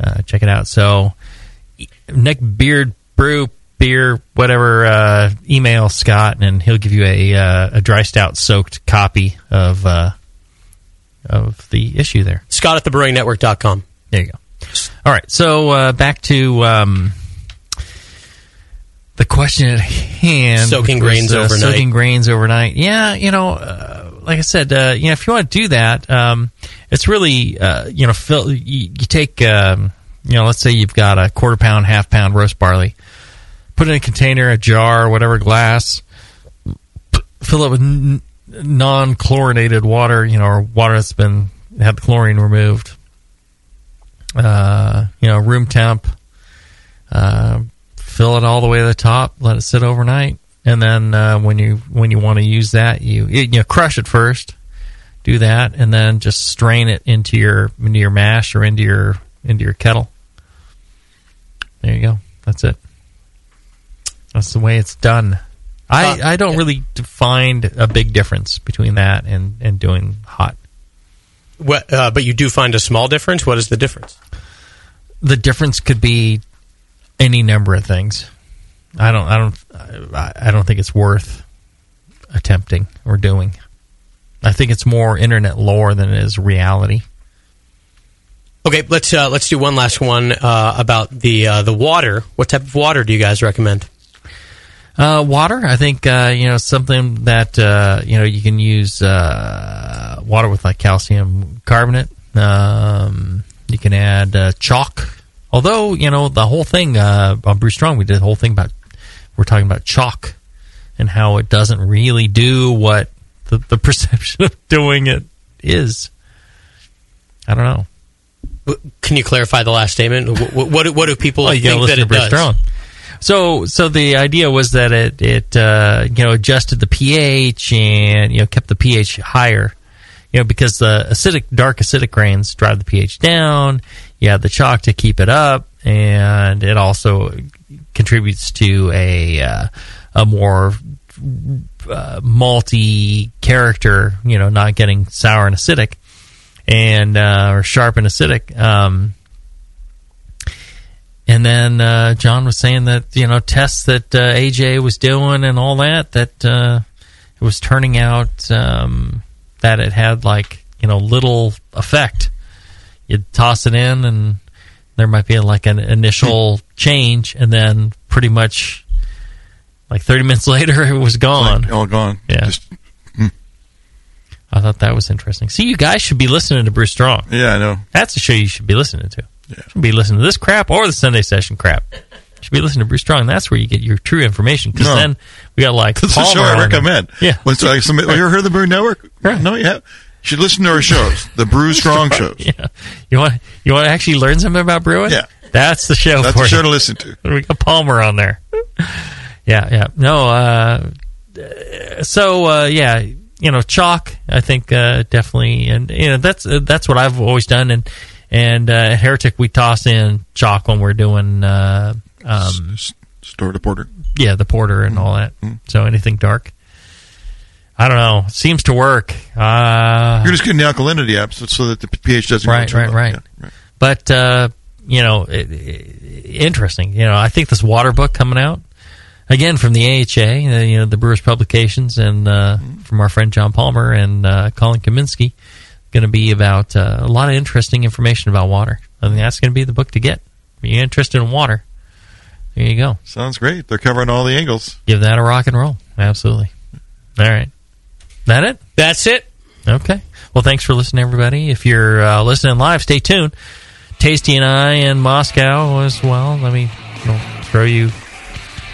S2: Uh, check it out. So, Nick Beard Brew Beer, whatever, uh, email Scott, and he'll give you a uh, a dry stout soaked copy of uh, of the issue there.
S4: Scott at thebrewingnetwork.com.
S2: There you go. All right, so uh, back to um, the question at hand:
S4: Soaking
S2: was,
S4: grains
S2: uh,
S4: overnight.
S2: Soaking grains overnight. Yeah, you know, uh, like I said, uh, you know, if you want to do that, um, it's really, uh, you know, fill, you, you take, um, you know, let's say you've got a quarter pound, half pound roast barley, put it in a container, a jar, whatever glass, p- fill it with non-chlorinated water, you know, or water that's been had the chlorine removed. Uh, you know, room temp. Uh, fill it all the way to the top. Let it sit overnight, and then uh, when you when you want to use that, you you know, crush it first. Do that, and then just strain it into your into your mash or into your into your kettle. There you go. That's it. That's the way it's done. I, I don't really find a big difference between that and, and doing hot.
S4: What, uh, but you do find a small difference. What is the difference?
S2: The difference could be any number of things. I don't I don't I, I don't think it's worth attempting or doing. I think it's more internet lore than it is reality.
S4: Okay, let's uh, let's do one last one uh, about the uh, the water. What type of water do you guys recommend?
S2: Uh, water, I think uh, you know something that uh, you know you can use uh, water with like calcium carbonate. Um, you can add uh, chalk. Although you know the whole thing uh, on Brew Strong, we did the whole thing about we're talking about chalk and how it doesn't really do what the, the perception of doing it is. I don't know.
S4: Can you clarify the last statement? What what, what do people
S2: Oh,
S4: think that it
S2: Bruce
S4: does?
S2: Strong. So, so the idea was that it it uh, you know adjusted the pH and you know kept the pH higher, you know because the acidic dark acidic grains drive the pH down. You have the chalk to keep it up, and it also contributes to a uh, a more uh, malty character. You know, not getting sour and acidic, and uh, or sharp and acidic. Um, and then uh, John was saying that you know tests that uh, AJ was doing and all that that uh, it was turning out um, that it had like you know little effect. You'd toss it in and there might be like an initial change, and then pretty much like thirty minutes later it was gone.
S3: Like, all gone.
S2: Yeah.
S3: Just, hmm.
S2: I thought that was interesting. See, you guys should be listening to Brew Strong.
S3: Yeah, I know.
S2: That's the show you should be listening to. Yeah. Should be listening to this crap or the Sunday session crap. Should be listening to Brew Strong. That's where you get your true information. Because
S3: No.
S2: then we got like
S3: That's the show
S2: Palmer
S3: I
S2: on there.
S3: recommend.
S2: Yeah.
S3: When it's like somebody, oh, you ever heard of the Brew Network? No, you have. You should listen to our shows, the Brew Strong shows.
S2: Yeah. You want you want to actually learn something about brewing?
S3: Yeah.
S2: That's the show
S3: That's
S2: for
S3: the show
S2: you.
S3: to listen to.
S2: We got Palmer on there. yeah, yeah. No, uh, so uh, yeah, you know, chalk. I think uh, definitely, and you know, that's uh, that's what I've always done. And and uh, at Heretic, we toss in chalk when we're doing uh, um,
S3: Store the porter.
S2: yeah, the porter and all that. So anything dark. I don't know. Seems to work. Uh,
S3: You're just getting the alkalinity up so, so that the pH doesn't
S2: right, right, right.
S3: Yeah.
S2: But uh, you know, it, it- interesting. You know, I think this water book coming out again from the AHA, you know, the Brewers Publications, and uh, from our friend John Palmer and uh, Colin Kaminski, going to be about uh, a lot of interesting information about water. I think that's going to be the book to get. If you're interested in water, there you go.
S3: Sounds great. They're covering all the angles.
S2: Give that a rock and roll. Absolutely. All right. That it?
S4: That's it.
S2: Okay. Well, thanks for listening, everybody. If you're uh, listening live, stay tuned. Tasty and I in Moscow as well. Let me you know, throw you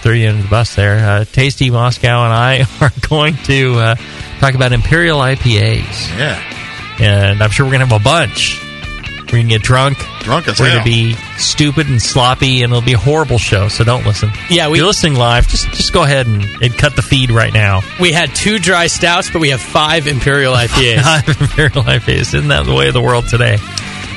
S2: throw you under the bus there. Uh, Tasty Moscow and I are going to uh, talk about Imperial IPAs.
S3: Yeah.
S2: And I'm sure we're going to have a bunch. We're going to get drunk.
S3: Drunk as
S2: We're gonna be stupid and sloppy, and it'll be a horrible show. So don't listen.
S4: Yeah, we-
S2: if you're listening live. Just just go ahead and, and cut the feed right now.
S4: We had two dry stouts, but we have five Imperial IPAs.
S2: Five Imperial IPAs. Isn't that the way of the world today?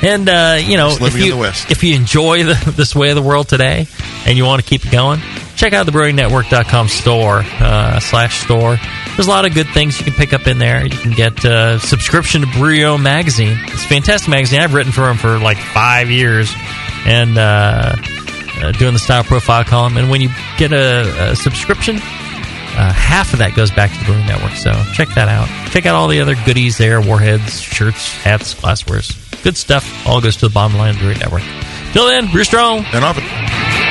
S2: And uh, you know,
S3: Just
S2: if
S3: living in
S2: you
S3: the West.
S2: if you enjoy the, this way of the world today, and you want to keep it going, check out the BrewingNetwork.com store uh, slash store. There's a lot of good things you can pick up in there. You can get uh, subscription to BYO magazine. It's a fantastic magazine. I've written for them for like five years. and uh, uh, doing the style profile column. And when you get a, a subscription, uh, half of that goes back to the Brewing Network. So check that out. Check out all the other goodies there: warheads, shirts, hats, glasswares. Good stuff. All goes to the bottom line of the Brewing Network. Till then, brew strong
S3: and often.